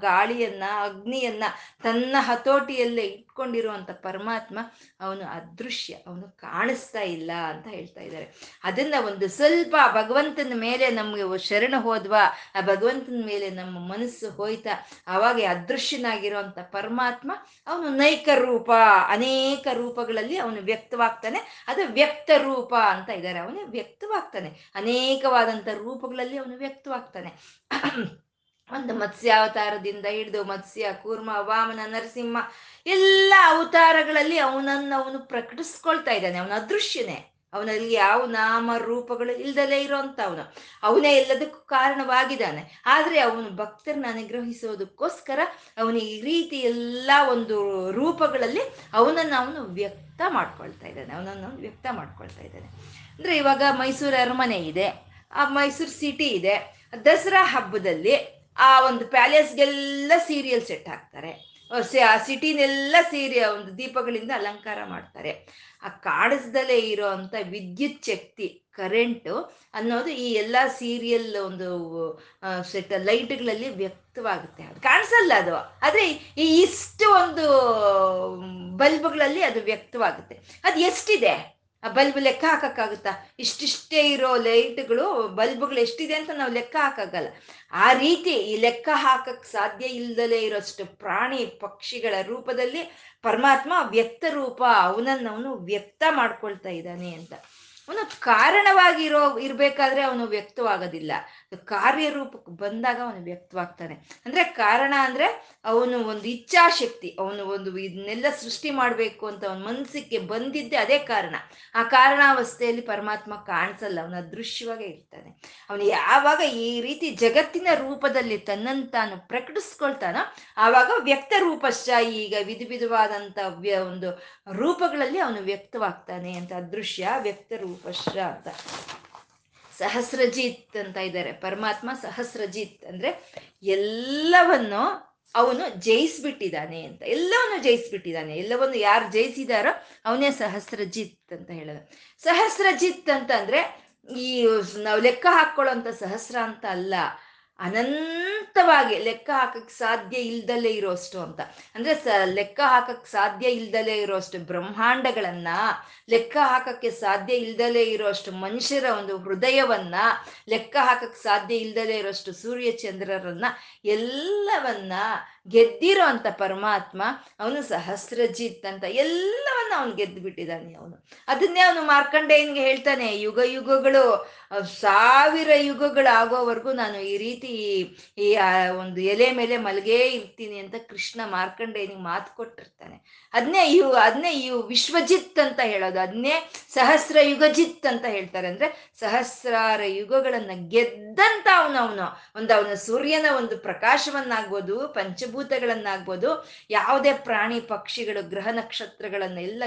ಗಾಳಿಯನ್ನ, ಅಗ್ನಿಯನ್ನ ತನ್ನ ಹತೋಟಿಯಲ್ಲೇ ಇಟ್ಕೊಂಡಿರುವಂತ ಪರಮಾತ್ಮ ಅವನು ಅದೃಶ್ಯ, ಅವನು ಕಾಣಿಸ್ತಾ ಇಲ್ಲ ಅಂತ ಹೇಳ್ತಾ ಇದ್ದಾರೆ. ಅದನ್ನ ಒಂದು ಸ್ವಲ್ಪ ಭಗವಂತನ ಮೇಲೆ ನಮ್ಗೆ ಶರಣ ಹೋದ್ವಾ, ಆ ಭಗವಂತನ ಮೇಲೆ ನಮ್ಮ ಮನಸ್ಸು ಹೋಯ್ತಾ ಅವಾಗ ಅದೃಶ್ಯನಾಗಿರುವಂತ ಪರಮಾತ್ಮ ಅವನು ನೈಕ ರೂಪ, ಅನೇಕ ರೂಪಗಳಲ್ಲಿ ಅವನು ವ್ಯಕ್ತವಾಗ್ತಾನೆ. ಅದು ವ್ಯಕ್ತ ರೂಪ ಅಂತ ಇದ್ದಾರೆ. ಅವನು ವ್ಯಕ್ತವಾಗ್ತಾನೆ. ಅನೇಕವಾದಂಥ ರೂಪಗಳಲ್ಲಿ ಅವನು ವ್ಯಕ್ತವಾಗ್ತಾನೆ. ಒಂದು ಮತ್ಸ್ಯಾವತಾರದಿಂದ ಹಿಡಿದು ಮತ್ಸ್ಯ, ಕೂರ್ಮ, ವಾಮನ, ನರಸಿಂಹ ಎಲ್ಲ ಅವತಾರಗಳಲ್ಲಿ ಅವನನ್ನು ಅವನು ಪ್ರಕಟಿಸ್ಕೊಳ್ತಾ ಇದ್ದಾನೆ. ಅವನ ಅದೃಶ್ಯನೇ. ಅವನಲ್ಲಿ ಯಾವ ನಾಮ, ರೂಪಗಳು ಇಲ್ದಲೇ ಇರೋಂಥ ಅವನು ಅವನೇ ಎಲ್ಲದಕ್ಕೂ ಕಾರಣವಾಗಿದ್ದಾನೆ. ಆದರೆ ಅವನು ಭಕ್ತರನ್ನ ಅನುಗ್ರಹಿಸೋದಕ್ಕೋಸ್ಕರ ಅವನು ಈ ರೀತಿ ಎಲ್ಲ ಒಂದು ರೂಪಗಳಲ್ಲಿ ಅವನನ್ನು ಅವನು ವ್ಯಕ್ತ ಮಾಡ್ಕೊಳ್ತಾ ಇದ್ದಾನೆ. ಅವನನ್ನು ವ್ಯಕ್ತ ಮಾಡ್ಕೊಳ್ತಾ ಇದ್ದಾನೆ. ಅಂದರೆ ಇವಾಗ ಮೈಸೂರು ಅರಮನೆ ಇದೆ. ಆ ಮೈಸೂರು ಸಿಟಿ ಇದೆ. ದಸರಾ ಹಬ್ಬದಲ್ಲಿ ಆ ಒಂದು ಪ್ಯಾಲೇಸ್ಗೆಲ್ಲ ಸೀರಿಯಲ್ ಸೆಟ್ ಹಾಕ್ತಾರೆ. ಆ ಸಿಟಿನೆಲ್ಲ ಸೀರಿ ಒಂದು ದೀಪಗಳಿಂದ ಅಲಂಕಾರ ಮಾಡ್ತಾರೆ. ಆ ಕಾಡಿಸ್ದಲೇ ಇರೋ ಅಂತ ವಿದ್ಯುತ್ ಶಕ್ತಿ, ಕರೆಂಟು ಅನ್ನೋದು ಈ ಎಲ್ಲ ಸೀರಿಯಲ್ ಒಂದು ಸೆಟ್, ಲೈಟ್ಗಳಲ್ಲಿ ವ್ಯಕ್ತವಾಗುತ್ತೆ. ಅದು ಕಾಣಿಸಲ್ಲ ಅದು. ಆದರೆ ಈ ಇಷ್ಟು ಒಂದು ಬಲ್ಬ್ಗಳಲ್ಲಿ ಅದು ವ್ಯಕ್ತವಾಗುತ್ತೆ. ಅದು ಎಷ್ಟಿದೆ? ಆ ಬಲ್ಬ್ ಲೆಕ್ಕ ಹಾಕಕ್ಕಾಗುತ್ತಾ? ಇಷ್ಟಿಷ್ಟೇ ಇರೋ ಲೈಟ್ಗಳು, ಬಲ್ಬ್ಗಳು ಎಷ್ಟಿದೆ ಅಂತ ನಾವು ಲೆಕ್ಕ ಹಾಕಾಗಲ್ಲ ಆ ರೀತಿ ಈ ಲೆಕ್ಕ ಹಾಕಕ್ ಸಾಧ್ಯ ಇಲ್ಲದಲೇ ಇರೋಷ್ಟು ಪ್ರಾಣಿ ಪಕ್ಷಿಗಳ ರೂಪದಲ್ಲಿ ಪರಮಾತ್ಮ ವ್ಯಕ್ತ ರೂಪ ಅವನನ್ನು ಅವನು ವ್ಯಕ್ತ ಮಾಡ್ಕೊಳ್ತಾ ಇದ್ದಾನೆ ಅಂತ. ಅವನು ಕಾರಣವಾಗಿರೋ ಇರ್ಬೇಕಾದ್ರೆ ಅವನು ವ್ಯಕ್ತವಾಗೋದಿಲ್ಲ. ಕಾರ್ಯರೂಪಕ್ಕೆ ಬಂದಾಗ ಅವನು ವ್ಯಕ್ತವಾಗ್ತಾನೆ. ಅಂದ್ರೆ ಕಾರಣ ಅಂದ್ರೆ ಅವನು ಒಂದು ಇಚ್ಛಾಶಕ್ತಿ, ಅವನು ಒಂದು ಇದನ್ನೆಲ್ಲ ಸೃಷ್ಟಿ ಮಾಡಬೇಕು ಅಂತ ಅವನ ಮನಸ್ಸಿಗೆ ಬಂದಿದ್ದೆ ಅದೇ ಕಾರಣ. ಆ ಕಾರಣಾವಸ್ಥೆಯಲ್ಲಿ ಪರಮಾತ್ಮ ಕಾಣಿಸಲ್ಲ, ಅವನು ಅದೃಶ್ಯವಾಗೇ ಇರ್ತಾನೆ. ಅವನು ಯಾವಾಗ ಈ ರೀತಿ ಜಗತ್ತಿನ ರೂಪದಲ್ಲಿ ತನ್ನಂತಾನು ತಾನು ಪ್ರಕಟಿಸ್ಕೊಳ್ತಾನೋ, ಆವಾಗ ವ್ಯಕ್ತ ರೂಪಶ್ಚ ಈಗ ವಿಧ ವಿಧವಾದಂಥ ಒಂದು ರೂಪಗಳಲ್ಲಿ ಅವನು ವ್ಯಕ್ತವಾಗ್ತಾನೆ ಅಂತ, ಅದೃಶ್ಯ ವ್ಯಕ್ತ ರೂಪಶ್ಚ ಅಂತ. ಸಹಸ್ರಜಿತ್ ಅಂತ ಇದ್ದಾರೆ. ಪರಮಾತ್ಮ ಸಹಸ್ರಜಿತ್ ಅಂದ್ರೆ ಎಲ್ಲವನ್ನು ಅವನು ಜಯಿಸ್ಬಿಟ್ಟಿದ್ದಾನೆ ಅಂತ. ಎಲ್ಲವನ್ನು ಜಯಿಸ್ಬಿಟ್ಟಿದ್ದಾನೆ. ಎಲ್ಲವನ್ನು ಯಾರು ಜಯಿಸಿದಾರೋ ಅವನೇ ಸಹಸ್ರಜಿತ್ ಅಂತ ಹೇಳೋದು. ಸಹಸ್ರಜಿತ್ ಅಂತ ಅಂದ್ರೆ ಈ ನಾವು ಲೆಕ್ಕ ಹಾಕೊಳ್ಳೋ ಸಹಸ್ರ ಅಂತ ಅಲ್ಲ. ಅನಂತವಾಗಿ ಲೆಕ್ಕ ಹಾಕಕ್ ಸಾಧ್ಯ ಇಲ್ದಲೇ ಇರೋಷ್ಟು ಅಂತ. ಅಂದ್ರೆ ಸ, ಲೆಕ್ಕ ಹಾಕಕ್ ಸಾಧ್ಯ ಇಲ್ದಲೇ ಇರೋಷ್ಟು ಬ್ರಹ್ಮಾಂಡಗಳನ್ನ ಲೆಕ್ಕ ಹಾಕಕ್ಕೆ ಸಾಧ್ಯ ಇಲ್ದಲೇ ಇರೋಷ್ಟು ಮನುಷ್ಯರ ಒಂದು ಹೃದಯವನ್ನ ಲೆಕ್ಕ ಹಾಕಕ್ ಸಾಧ್ಯ ಇಲ್ದಲೇ ಇರೋಷ್ಟು ಸೂರ್ಯ ಚಂದ್ರರನ್ನ ಎಲ್ಲವನ್ನ ಗೆದ್ದಿರೋ ಅಂತ ಪರಮಾತ್ಮ ಅವನು ಸಹಸ್ರಜಿತ್ ಅಂತ ಎಲ್ಲವನ್ನ ಅವನು ಗೆದ್ದು ಬಿಟ್ಟಿದ್ದಾನೆ ಅವನು. ಅದನ್ನೇ ಅವನು ಮಾರ್ಕಂಡೇಯನ್ಗೆ ಹೇಳ್ತಾನೆ, ಯುಗ ಯುಗಗಳು ಸಾವಿರ ಯುಗಗಳು ಆಗೋವರೆಗೂ ನಾನು ಈ ರೀತಿ ಈ ಒಂದು ಎಲೆ ಮೇಲೆ ಮಲಗೇ ಇರ್ತೀನಿ ಅಂತ ಕೃಷ್ಣ ಮಾರ್ಕಂಡೇಯನಿಗೆ ಮಾತು ಕೊಟ್ಟಿರ್ತಾನೆ. ಅದನ್ನೇ ಇವು ಅದನ್ನೇ ಇವು ವಿಶ್ವಜಿತ್ ಅಂತ ಹೇಳೋದು. ಅದನ್ನೇ ಸಹಸ್ರ ಯುಗಜಿತ್ ಅಂತ ಹೇಳ್ತಾರೆ. ಅಂದ್ರೆ ಸಹಸ್ರಾರ ಯುಗಗಳನ್ನ ಗೆದ್ದಂತ ಅವನು ಅವನು ಒಂದು ಅವನ ಸೂರ್ಯನ ಒಂದು ಪ್ರಕಾಶವನ್ನಾಗ್ಬೋದು ಪಂಚಭೂತಗಳನ್ನಾಗ್ಬೋದು ಯಾವುದೇ ಪ್ರಾಣಿ, ಪಕ್ಷಿಗಳು, ಗ್ರಹ ನಕ್ಷತ್ರಗಳನ್ನೆಲ್ಲ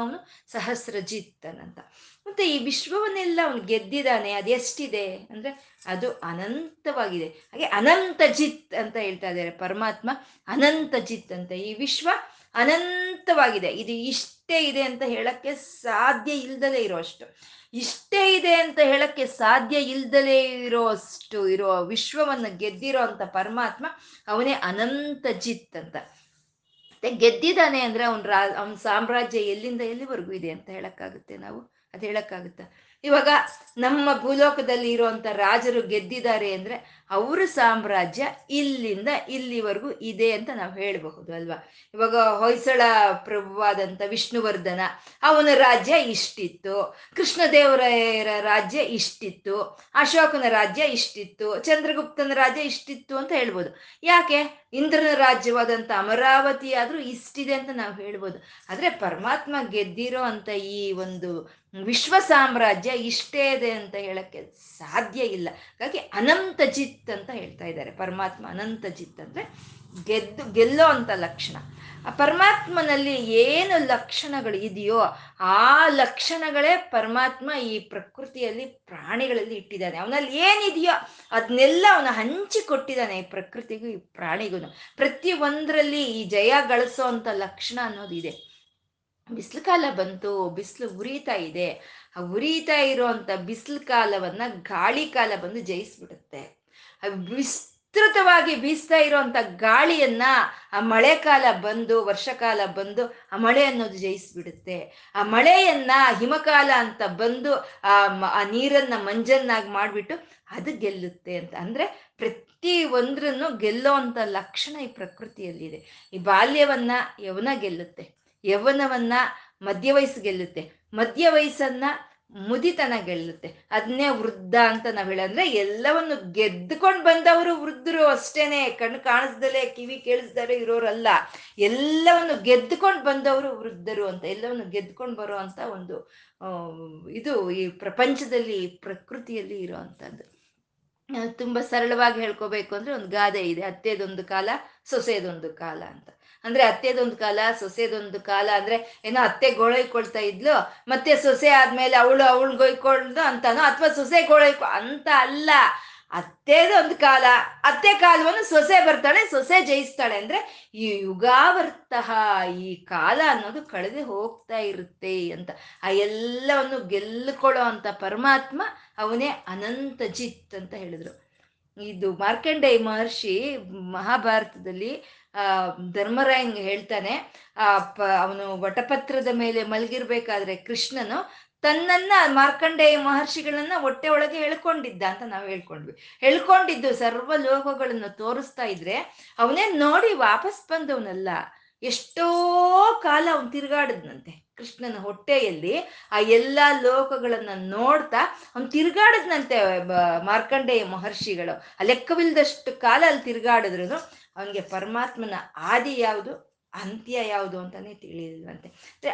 ಅವನು ಸಹಸ್ರಜಿತ್ತನಂತ. ಮತ್ತೆ ಈ ವಿಶ್ವವನ್ನೆಲ್ಲ ಅವನು ಗೆದ್ದಿದ್ದಾನೆ ಅದೆಷ್ಟಿದೆ ಅಂದ್ರೆ ಅದು ಅನಂತವಾಗಿದೆ. ಹಾಗೆ ಅನಂತ ಜಿತ್ ಅಂತ ಹೇಳ್ತಾ ಇದ್ದಾರೆ ಪರಮಾತ್ಮ, ಅನಂತ ಜಿತ್ ಅಂತ. ಈ ವಿಶ್ವ ಅನಂತವಾಗಿದೆ. ಇದು ಇಷ್ಟೇ ಇದೆ ಅಂತ ಹೇಳಕ್ಕೆ ಸಾಧ್ಯ ಇಲ್ದಲೇ ಇರೋ ಅಷ್ಟು. ಇಷ್ಟೇ ಇದೆ ಅಂತ ಹೇಳಕ್ಕೆ ಸಾಧ್ಯ ಇಲ್ದಲೇ ಇರೋ ಅಷ್ಟು ಇರೋ ವಿಶ್ವವನ್ನು ಗೆದ್ದಿರೋ ಅಂತ ಪರಮಾತ್ಮ ಅವನೇ ಅನಂತ ಜಿತ್ ಅಂತ. ಮತ್ತೆ ಗೆದ್ದಿದ್ದಾನೆ ಅಂದ್ರೆ ಅವನ್ ರಾ, ಅವನ ಸಾಮ್ರಾಜ್ಯ ಎಲ್ಲಿಂದ ಎಲ್ಲಿವರೆಗೂ ಇದೆ ಅಂತ ಹೇಳಕ್ಕಾಗುತ್ತೆ ನಾವು? ಅದು ಹೇಳಕ್ಕಾಗುತ್ತಾ? ಇವಾಗ ನಮ್ಮ ಭೂಲೋಕದಲ್ಲಿ ಇರುವಂತ ರಾಜರು ಗೆದ್ದಿದ್ದಾರೆ ಅಂದ್ರೆ ಅವರ ಸಾಮ್ರಾಜ್ಯ ಇಲ್ಲಿಂದ ಇಲ್ಲಿವರೆಗೂ ಇದೆ ಅಂತ ನಾವು ಹೇಳಬಹುದು, ಅಲ್ವಾ? ಇವಾಗ ಹೊಯ್ಸಳ ಪ್ರಭುವಾದಂಥ ವಿಷ್ಣುವರ್ಧನ, ಅವನ ರಾಜ್ಯ ಇಷ್ಟಿತ್ತು. ಕೃಷ್ಣದೇವರಾಯರ ರಾಜ್ಯ ಇಷ್ಟಿತ್ತು. ಅಶೋಕನ ರಾಜ್ಯ ಇಷ್ಟಿತ್ತು. ಚಂದ್ರಗುಪ್ತನ ರಾಜ್ಯ ಇಷ್ಟಿತ್ತು ಅಂತ ಹೇಳ್ಬೋದು. ಯಾಕೆ? ಇಂದ್ರನ ರಾಜ್ಯವಾದಂಥ ಅಮರಾವತಿ ಆದರೂ ಇಷ್ಟಿದೆ ಅಂತ ನಾವು ಹೇಳ್ಬೋದು. ಆದರೆ ಪರಮಾತ್ಮ ಗೆದ್ದಿರೋ ಅಂತ ಈ ಒಂದು ವಿಶ್ವ ಸಾಮ್ರಾಜ್ಯ ಇಷ್ಟೇ ಇದೆ ಅಂತ ಹೇಳಕ್ಕೆ ಸಾಧ್ಯ ಇಲ್ಲ. ಹಾಗಾಗಿ ಅನಂತ ಜಿತ್ ಅಂತ ಹೇಳ್ತಾ ಇದ್ದಾರೆ. ಪರಮಾತ್ಮ ಅನಂತ ಜಿತ್ ಅಂದ್ರೆ ಗೆದ್ದು ಗೆಲ್ಲೋ ಅಂತ ಲಕ್ಷಣ. ಆ ಪರಮಾತ್ಮನಲ್ಲಿ ಏನು ಲಕ್ಷಣಗಳು ಇದೆಯೋ ಆ ಲಕ್ಷಣಗಳೇ ಪರಮಾತ್ಮ ಈ ಪ್ರಕೃತಿಯಲ್ಲಿ ಪ್ರಾಣಿಗಳಲ್ಲಿ ಇಟ್ಟಿದ್ದಾನೆ. ಅವನಲ್ಲಿ ಏನಿದೆಯೋ ಅದನ್ನೆಲ್ಲ ಅವನು ಹಂಚಿ ಕೊಟ್ಟಿದ್ದಾನೆ ಈ ಪ್ರಕೃತಿಗೂ, ಈ ಪ್ರಾಣಿಗೂ. ಪ್ರತಿ ಒಂದರಲ್ಲಿ ಈ ಜಯ ಗಳಿಸೋ ಅಂತ ಲಕ್ಷಣ ಅನ್ನೋದಿದೆ ಬಿಸಿಲು ಕಾಲ ಬಂತು, ಬಿಸಿಲು ಉರಿತಾ ಇದೆ. ಆ ಉರಿತಾ ಇರುವಂತ ಬಿಸಿಲು ಕಾಲವನ್ನ ಗಾಳಿ ಕಾಲ ಬಂದು ಜಯಿಸ್ಬಿಡುತ್ತೆ. ವಿಸ್ತೃತವಾಗಿ ಬೀಸ್ತಾ ಇರುವಂತ ಗಾಳಿಯನ್ನ ಆ ಮಳೆ ಕಾಲ ಬಂದು ವರ್ಷಕಾಲ ಬಂದು ಆ ಮಳೆ ಅನ್ನೋದು ಜಯಿಸ್ಬಿಡುತ್ತೆ. ಆ ಮಳೆಯನ್ನ ಹಿಮಕಾಲ ಅಂತ ಬಂದು ಆ ಆ ನೀರನ್ನ ಮಂಜನ್ನಾಗಿ ಮಾಡಿಬಿಟ್ಟು ಅದು ಗೆಲ್ಲುತ್ತೆ ಅಂತ. ಅಂದ್ರೆ ಪ್ರತಿ ಒಂದ್ರನ್ನು ಗೆಲ್ಲೋ ಅಂತ ಲಕ್ಷಣ ಈ ಪ್ರಕೃತಿಯಲ್ಲಿದೆ. ಈ ಬಾಲ್ಯವನ್ನ ಯವನ ಗೆಲ್ಲುತ್ತೆ. ಯವನವನ್ನ ಮಧ್ಯ ವಯಸ್ಸು ಗೆಲ್ಲುತ್ತೆ. ಮಧ್ಯ ವಯಸ್ಸನ್ನ ಮುದಿತನ ಗೆಲ್ಲುತ್ತೆ. ಅದನ್ನೇ ವೃದ್ಧ ಅಂತ ನಾವು ಹೇಳಂದ್ರೆ ಎಲ್ಲವನ್ನು ಗೆದ್ದುಕೊಂಡು ಬಂದವರು ವೃದ್ಧರು ಅಷ್ಟೇನೆ. ಕಣ್ಣು ಕಾಣಿಸ್ದಲೆ, ಕಿವಿ ಕೇಳಿಸ್ದಲೆ ಇರೋರಲ್ಲ. ಎಲ್ಲವನ್ನು ಗೆದ್ದುಕೊಂಡು ಬಂದವರು ವೃದ್ಧರು ಅಂತ, ಎಲ್ಲವನ್ನು ಗೆದ್ದುಕೊಂಡು ಬರೋ ಅಂತ ಒಂದು ಇದು ಈ ಪ್ರಪಂಚದಲ್ಲಿ, ಪ್ರಕೃತಿಯಲ್ಲಿ ಇರುವಂತದ್ದು ತುಂಬಾ ಸರಳವಾಗಿ ಹೇಳ್ಕೋಬೇಕು ಅಂದ್ರೆ ಒಂದು ಗಾದೆ ಇದೆ. ಅತ್ತೆದೊಂದು ಕಾಲ, ಸೊಸೆದೊಂದು ಕಾಲ ಅಂತ. ಅಂದ್ರೆ ಅತ್ತೆದೊಂದು ಕಾಲ, ಸೊಸೆದೊಂದು ಕಾಲ, ಅಂದ್ರೆ ಏನೋ ಅತ್ತೆ ಗೋಳೈಕೊಳ್ತಾ ಇದ್ಲು, ಮತ್ತೆ ಸೊಸೆ ಆದ್ಮೇಲೆ ಅವಳು ಅವಳು ಗೊಯ್ಕೊಳ್ದು ಅಂತಾನೋ ಅಥವಾ ಸೊಸೆ ಗೋಳೈಕೊ, ಅಂತ ಅಲ್ಲ. ಅತ್ತೆದೊಂದು ಕಾಲ, ಅತ್ತೆ ಕಾಲವನ್ನು ಸೊಸೆ ಬರ್ತಾಳೆ, ಸೊಸೆ ಜಯಿಸ್ತಾಳೆ. ಅಂದ್ರೆ ಈ ಯುಗಾವರ್ತಃ, ಈ ಕಾಲ ಅನ್ನೋದು ಕಳೆದು ಹೋಗ್ತಾ ಇರುತ್ತೆ ಅಂತ. ಆ ಎಲ್ಲವನ್ನು ಗೆಲ್ಲುಕೊಳ್ಳೋ ಅಂತ ಪರಮಾತ್ಮ ಅವನೇ ಅನಂತ ಜಿತ್ ಅಂತ ಹೇಳಿದ್ರು. ಇದು ಮಾರ್ಕಂಡೇಯ ಮಹರ್ಷಿ ಮಹಾಭಾರತದಲ್ಲಿ ಆ, ಧರ್ಮರಾಯ್ ಹೇಳ್ತಾನೆ, ಆ, ಪ, ಅವನು ವಟಪತ್ರದ ಮೇಲೆ ಮಲಗಿರ್ಬೇಕಾದ್ರೆ ಕೃಷ್ಣನು ತನ್ನನ್ನ ಮಾರ್ಕಂಡೇಯ ಮಹರ್ಷಿಗಳನ್ನ ಹೊಟ್ಟೆ ಒಳಗೆ ಹೇಳ್ಕೊಂಡಿದ್ದ ಅಂತ ನಾವು ಹೇಳ್ಕೊಂಡ್ವಿ. ಹೇಳ್ಕೊಂಡಿದ್ದು ಸರ್ವ ಲೋಕಗಳನ್ನು ತೋರಿಸ್ತಾ ಇದ್ರೆ ಅವನೇ ನೋಡಿ ವಾಪಸ್ ಬಂದವನಲ್ಲ. ಎಷ್ಟೋ ಕಾಲ ಅವನು ತಿರುಗಾಡದ್ನಂತೆ. ಕೃಷ್ಣನ ಹೊಟ್ಟೆಯಲ್ಲಿ ಆ ಎಲ್ಲಾ ಲೋಕಗಳನ್ನ ನೋಡ್ತಾ ಅವ್ನು ತಿರುಗಾಡದ್ನಂತೆ ಮಾರ್ಕಂಡೇಯ ಮಹರ್ಷಿಗಳು. ಆ ಲೆಕ್ಕವಿಲ್ಲದಷ್ಟು ಕಾಲ ಅಲ್ಲಿ ತಿರುಗಾಡಿದ್ರು ಅವನಿಗೆ ಪರಮಾತ್ಮನ ಆದಿ ಯಾವುದು, ಅಂತ್ಯ ಯಾವುದು ಅಂತಾನೆ ತಿಳಿಲಿಲ್ವಂತೆ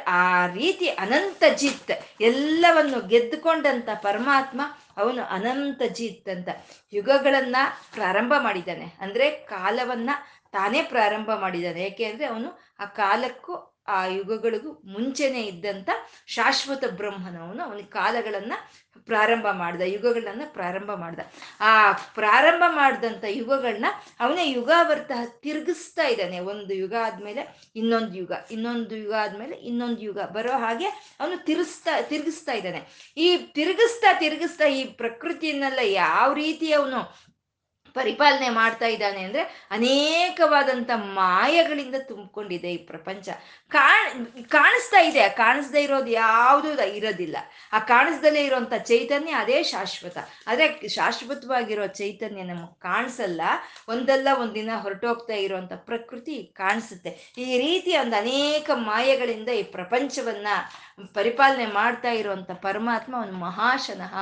ಆ ರೀತಿ ಅನಂತ ಜಿತ್ ಎಲ್ಲವನ್ನು ಗೆದ್ದುಕೊಂಡಂತ ಪರಮಾತ್ಮ ಅವನು ಅನಂತ ಜಿತ್ ಅಂತ ಯುಗಗಳನ್ನ ಪ್ರಾರಂಭ ಮಾಡಿದ್ದಾನೆ. ಅಂದ್ರೆ ಕಾಲವನ್ನ ತಾನೇ ಪ್ರಾರಂಭ ಮಾಡಿದ್ದಾನೆ. ಯಾಕೆ ಅಂದ್ರೆ ಅವನು ಆ ಕಾಲಕ್ಕೂ ಆ ಯುಗಗಳಿಗೂ ಮುಂಚೆನೆ ಇದ್ದಂತ ಶಾಶ್ವತ ಬ್ರಹ್ಮನವನು ಅವನಿಗೆ ಕಾಲಗಳನ್ನ ಪ್ರಾರಂಭ ಮಾಡ್ದ, ಯುಗಗಳನ್ನ ಪ್ರಾರಂಭ ಮಾಡ್ದ. ಆ ಪ್ರಾರಂಭ ಮಾಡಿದಂಥ ಯುಗಗಳನ್ನ ಅವನೇ ಯುಗಾವರ್ತ ತಿರುಗಿಸ್ತಾ ಇದ್ದಾನೆ. ಒಂದು ಯುಗ ಆದ್ಮೇಲೆ ಇನ್ನೊಂದು ಯುಗ ಇನ್ನೊಂದು ಯುಗ ಆದ್ಮೇಲೆ ಇನ್ನೊಂದು ಯುಗ ಬರೋ ಹಾಗೆ ಅವನು ತಿರುಗಿಸ್ತಾ ತಿರುಗಿಸ್ತಾ ಇದ್ದಾನೆ. ಈ ತಿರುಗಿಸ್ತಾ ತಿರುಗಿಸ್ತಾ ಈ ಪ್ರಕೃತಿಯನ್ನೆಲ್ಲ ಯಾವ ರೀತಿ ಅವನು ಪರಿಪಾಲನೆ ಮಾಡ್ತಾ ಇದ್ದಾನೆ ಅಂದ್ರೆ ಅನೇಕವಾದಂತ ಮಾಯಗಳಿಂದ ತುಂಬಿಕೊಂಡಿದೆ ಈ ಪ್ರಪಂಚ. ಕಾಣ್, ಕಾಣಿಸ್ತಾ ಇದೆ ಕಾಣಿಸ್ದೇ ಇರೋದು ಯಾವುದೂ ಇರೋದಿಲ್ಲ. ಆ ಕಾಣಿಸ್ದಲೇ ಇರೋಂಥ ಚೈತನ್ಯ ಅದೇ ಶಾಶ್ವತ. ಅದೇ ಶಾಶ್ವತವಾಗಿರೋ ಚೈತನ್ಯ ನಮಗೆ ಕಾಣಿಸಲ್ಲ. ಒಂದಲ್ಲ ಒಂದಿನ ಹೊರಟೋಗ್ತಾ ಇರುವಂತ ಪ್ರಕೃತಿ ಕಾಣಿಸುತ್ತೆ. ಈ ರೀತಿ ಒಂದು ಅನೇಕ ಮಾಯಗಳಿಂದ ಈ ಪ್ರಪಂಚವನ್ನ ಪರಿಪಾಲನೆ ಮಾಡ್ತಾ ಇರುವಂತ ಪರಮಾತ್ಮ ಒಂದು ಮಹಾಶನಃ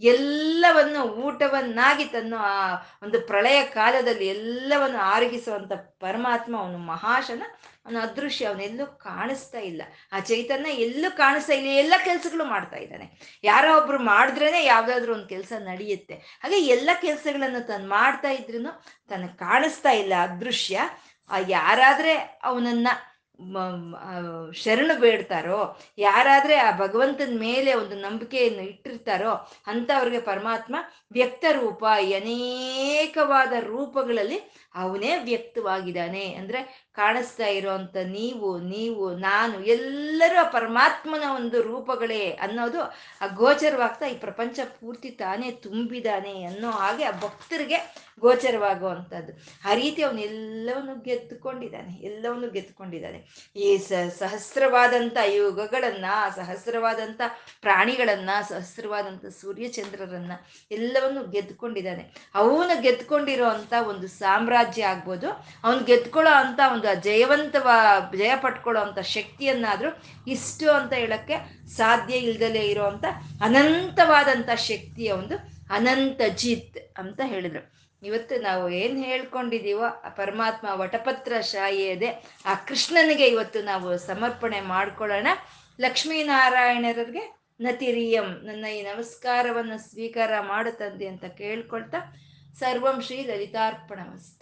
ಎಲ್ಲವನ್ನು ಊಟವನ್ನಾಗಿ ತನ್ನ ಆ ಒಂದು ಪ್ರಳಯ ಕಾಲದಲ್ಲಿ ಎಲ್ಲವನ್ನು ಆರಗಿಸುವಂತ ಪರಮಾತ್ಮ, ಅವನು ಮಹಾಶನ, ಅವನು ಅದೃಶ್ಯ ಅವನೆಲ್ಲೂ ಕಾಣಿಸ್ತಾ ಇಲ್ಲ. ಆ ಚೈತನ್ಯ ಎಲ್ಲೂ ಕಾಣಿಸ್ತಾ ಇಲ್ಲ. ಎಲ್ಲ ಕೆಲಸಗಳು ಮಾಡ್ತಾ ಇದ್ದಾನೆ. ಯಾರೋ ಒಬ್ರು ಮಾಡಿದ್ರೇನೆ ಯಾವ್ದಾದ್ರು ಒಂದು ಕೆಲಸ ನಡೆಯುತ್ತೆ. ಹಾಗೆ ಎಲ್ಲ ಕೆಲಸಗಳನ್ನು ತಾನು ಮಾಡ್ತಾ ಇದ್ರು ತನಗೆ ಕಾಣಿಸ್ತಾ ಇಲ್ಲ. ಅದೃಶ್ಯ, ಆ ಯಾರಾದ್ರೆ ಅವನನ್ನ ಶರಣು ಬೇಡ್ತಾರೋ, ಯಾರಾದ್ರೆ ಆ ಭಗವಂತನ ಮೇಲೆ ಒಂದು ನಂಬಿಕೆಯನ್ನು ಇಟ್ಟಿರ್ತಾರೋ, ಅಂತವ್ರಿಗೆ ಪರಮಾತ್ಮ ವ್ಯಕ್ತ ರೂಪ ಅನೇಕವಾದ ರೂಪಗಳಲ್ಲಿ ಅವನೇ ವ್ಯಕ್ತವಾಗಿದ್ದಾನೆ. ಅಂದ್ರೆ ಕಾಣಿಸ್ತಾ ಇರೋಂಥ ನೀವು ನೀವು, ನಾನು, ಎಲ್ಲರೂ ಪರಮಾತ್ಮನ ಒಂದು ರೂಪಗಳೇ ಅನ್ನೋದು ಆ ಗೋಚರವಾಗ್ತಾ ಈ ಪ್ರಪಂಚ ಪೂರ್ತಿ ತಾನೇ ತುಂಬಿದಾನೆ ಅನ್ನೋ ಹಾಗೆ ಆ ಭಕ್ತರಿಗೆ ಗೋಚರವಾಗುವಂಥದ್ದು. ಆ ರೀತಿ ಅವನೆಲ್ಲವನ್ನು ಗೆದ್ದುಕೊಂಡಿದ್ದಾನೆ, ಎಲ್ಲವನ್ನು ಗೆದ್ದುಕೊಂಡಿದ್ದಾನೆ. ಈ ಸಹಸ್ರವಾದಂಥ ಯುಗಗಳನ್ನ, ಸಹಸ್ರವಾದಂಥ ಪ್ರಾಣಿಗಳನ್ನ, ಸಹಸ್ರವಾದಂಥ ಸೂರ್ಯಚಂದ್ರರನ್ನ ಎಲ್ಲವನ್ನು ಗೆದ್ದುಕೊಂಡಿದ್ದಾನೆ. ಅವನು ಗೆದ್ದುಕೊಂಡಿರೋ ಒಂದು ಸಾಮ್ರಾಜ್ಯ ಆಗ್ಬೋದು. ಅವನು ಗೆದ್ಕೊಳ್ಳೋ ಅಂತ ಒಂದು ಜಯವಂತವ, ಜಯ ಪಟ್ಕೊಳ್ಳೋ ಅಂತ ಶಕ್ತಿಯನ್ನಾದ್ರೂ ಇಷ್ಟು ಅಂತ ಹೇಳಕ್ಕೆ ಸಾಧ್ಯ ಇಲ್ದಲೇ ಇರೋವಂಥ ಅನಂತವಾದಂಥ ಶಕ್ತಿಯ ಒಂದು ಅನಂತ ಜಿತ್ ಅಂತ ಹೇಳಿದ್ರು. ಇವತ್ತು ನಾವು ಏನು ಹೇಳ್ಕೊಂಡಿದ್ದೀವೋ ಆ ಪರಮಾತ್ಮ ವಟಪತ್ರ ಶಾಯಿ ಇದೆ ಆ ಕೃಷ್ಣನಿಗೆ ಇವತ್ತು ನಾವು ಸಮರ್ಪಣೆ ಮಾಡ್ಕೊಳ್ಳೋಣ. ಲಕ್ಷ್ಮೀನಾರಾಯಣರಿಗೆ ನತಿರಿಯಂ, ನನ್ನ ಈ ನಮಸ್ಕಾರವನ್ನು ಸ್ವೀಕಾರ ಮಾಡುತ್ತಂದೆ ಅಂತ ಕೇಳ್ಕೊಳ್ತಾ ಸರ್ವಂ ಶ್ರೀ ಲಲಿತಾರ್ಪಣ ವಸ್ತು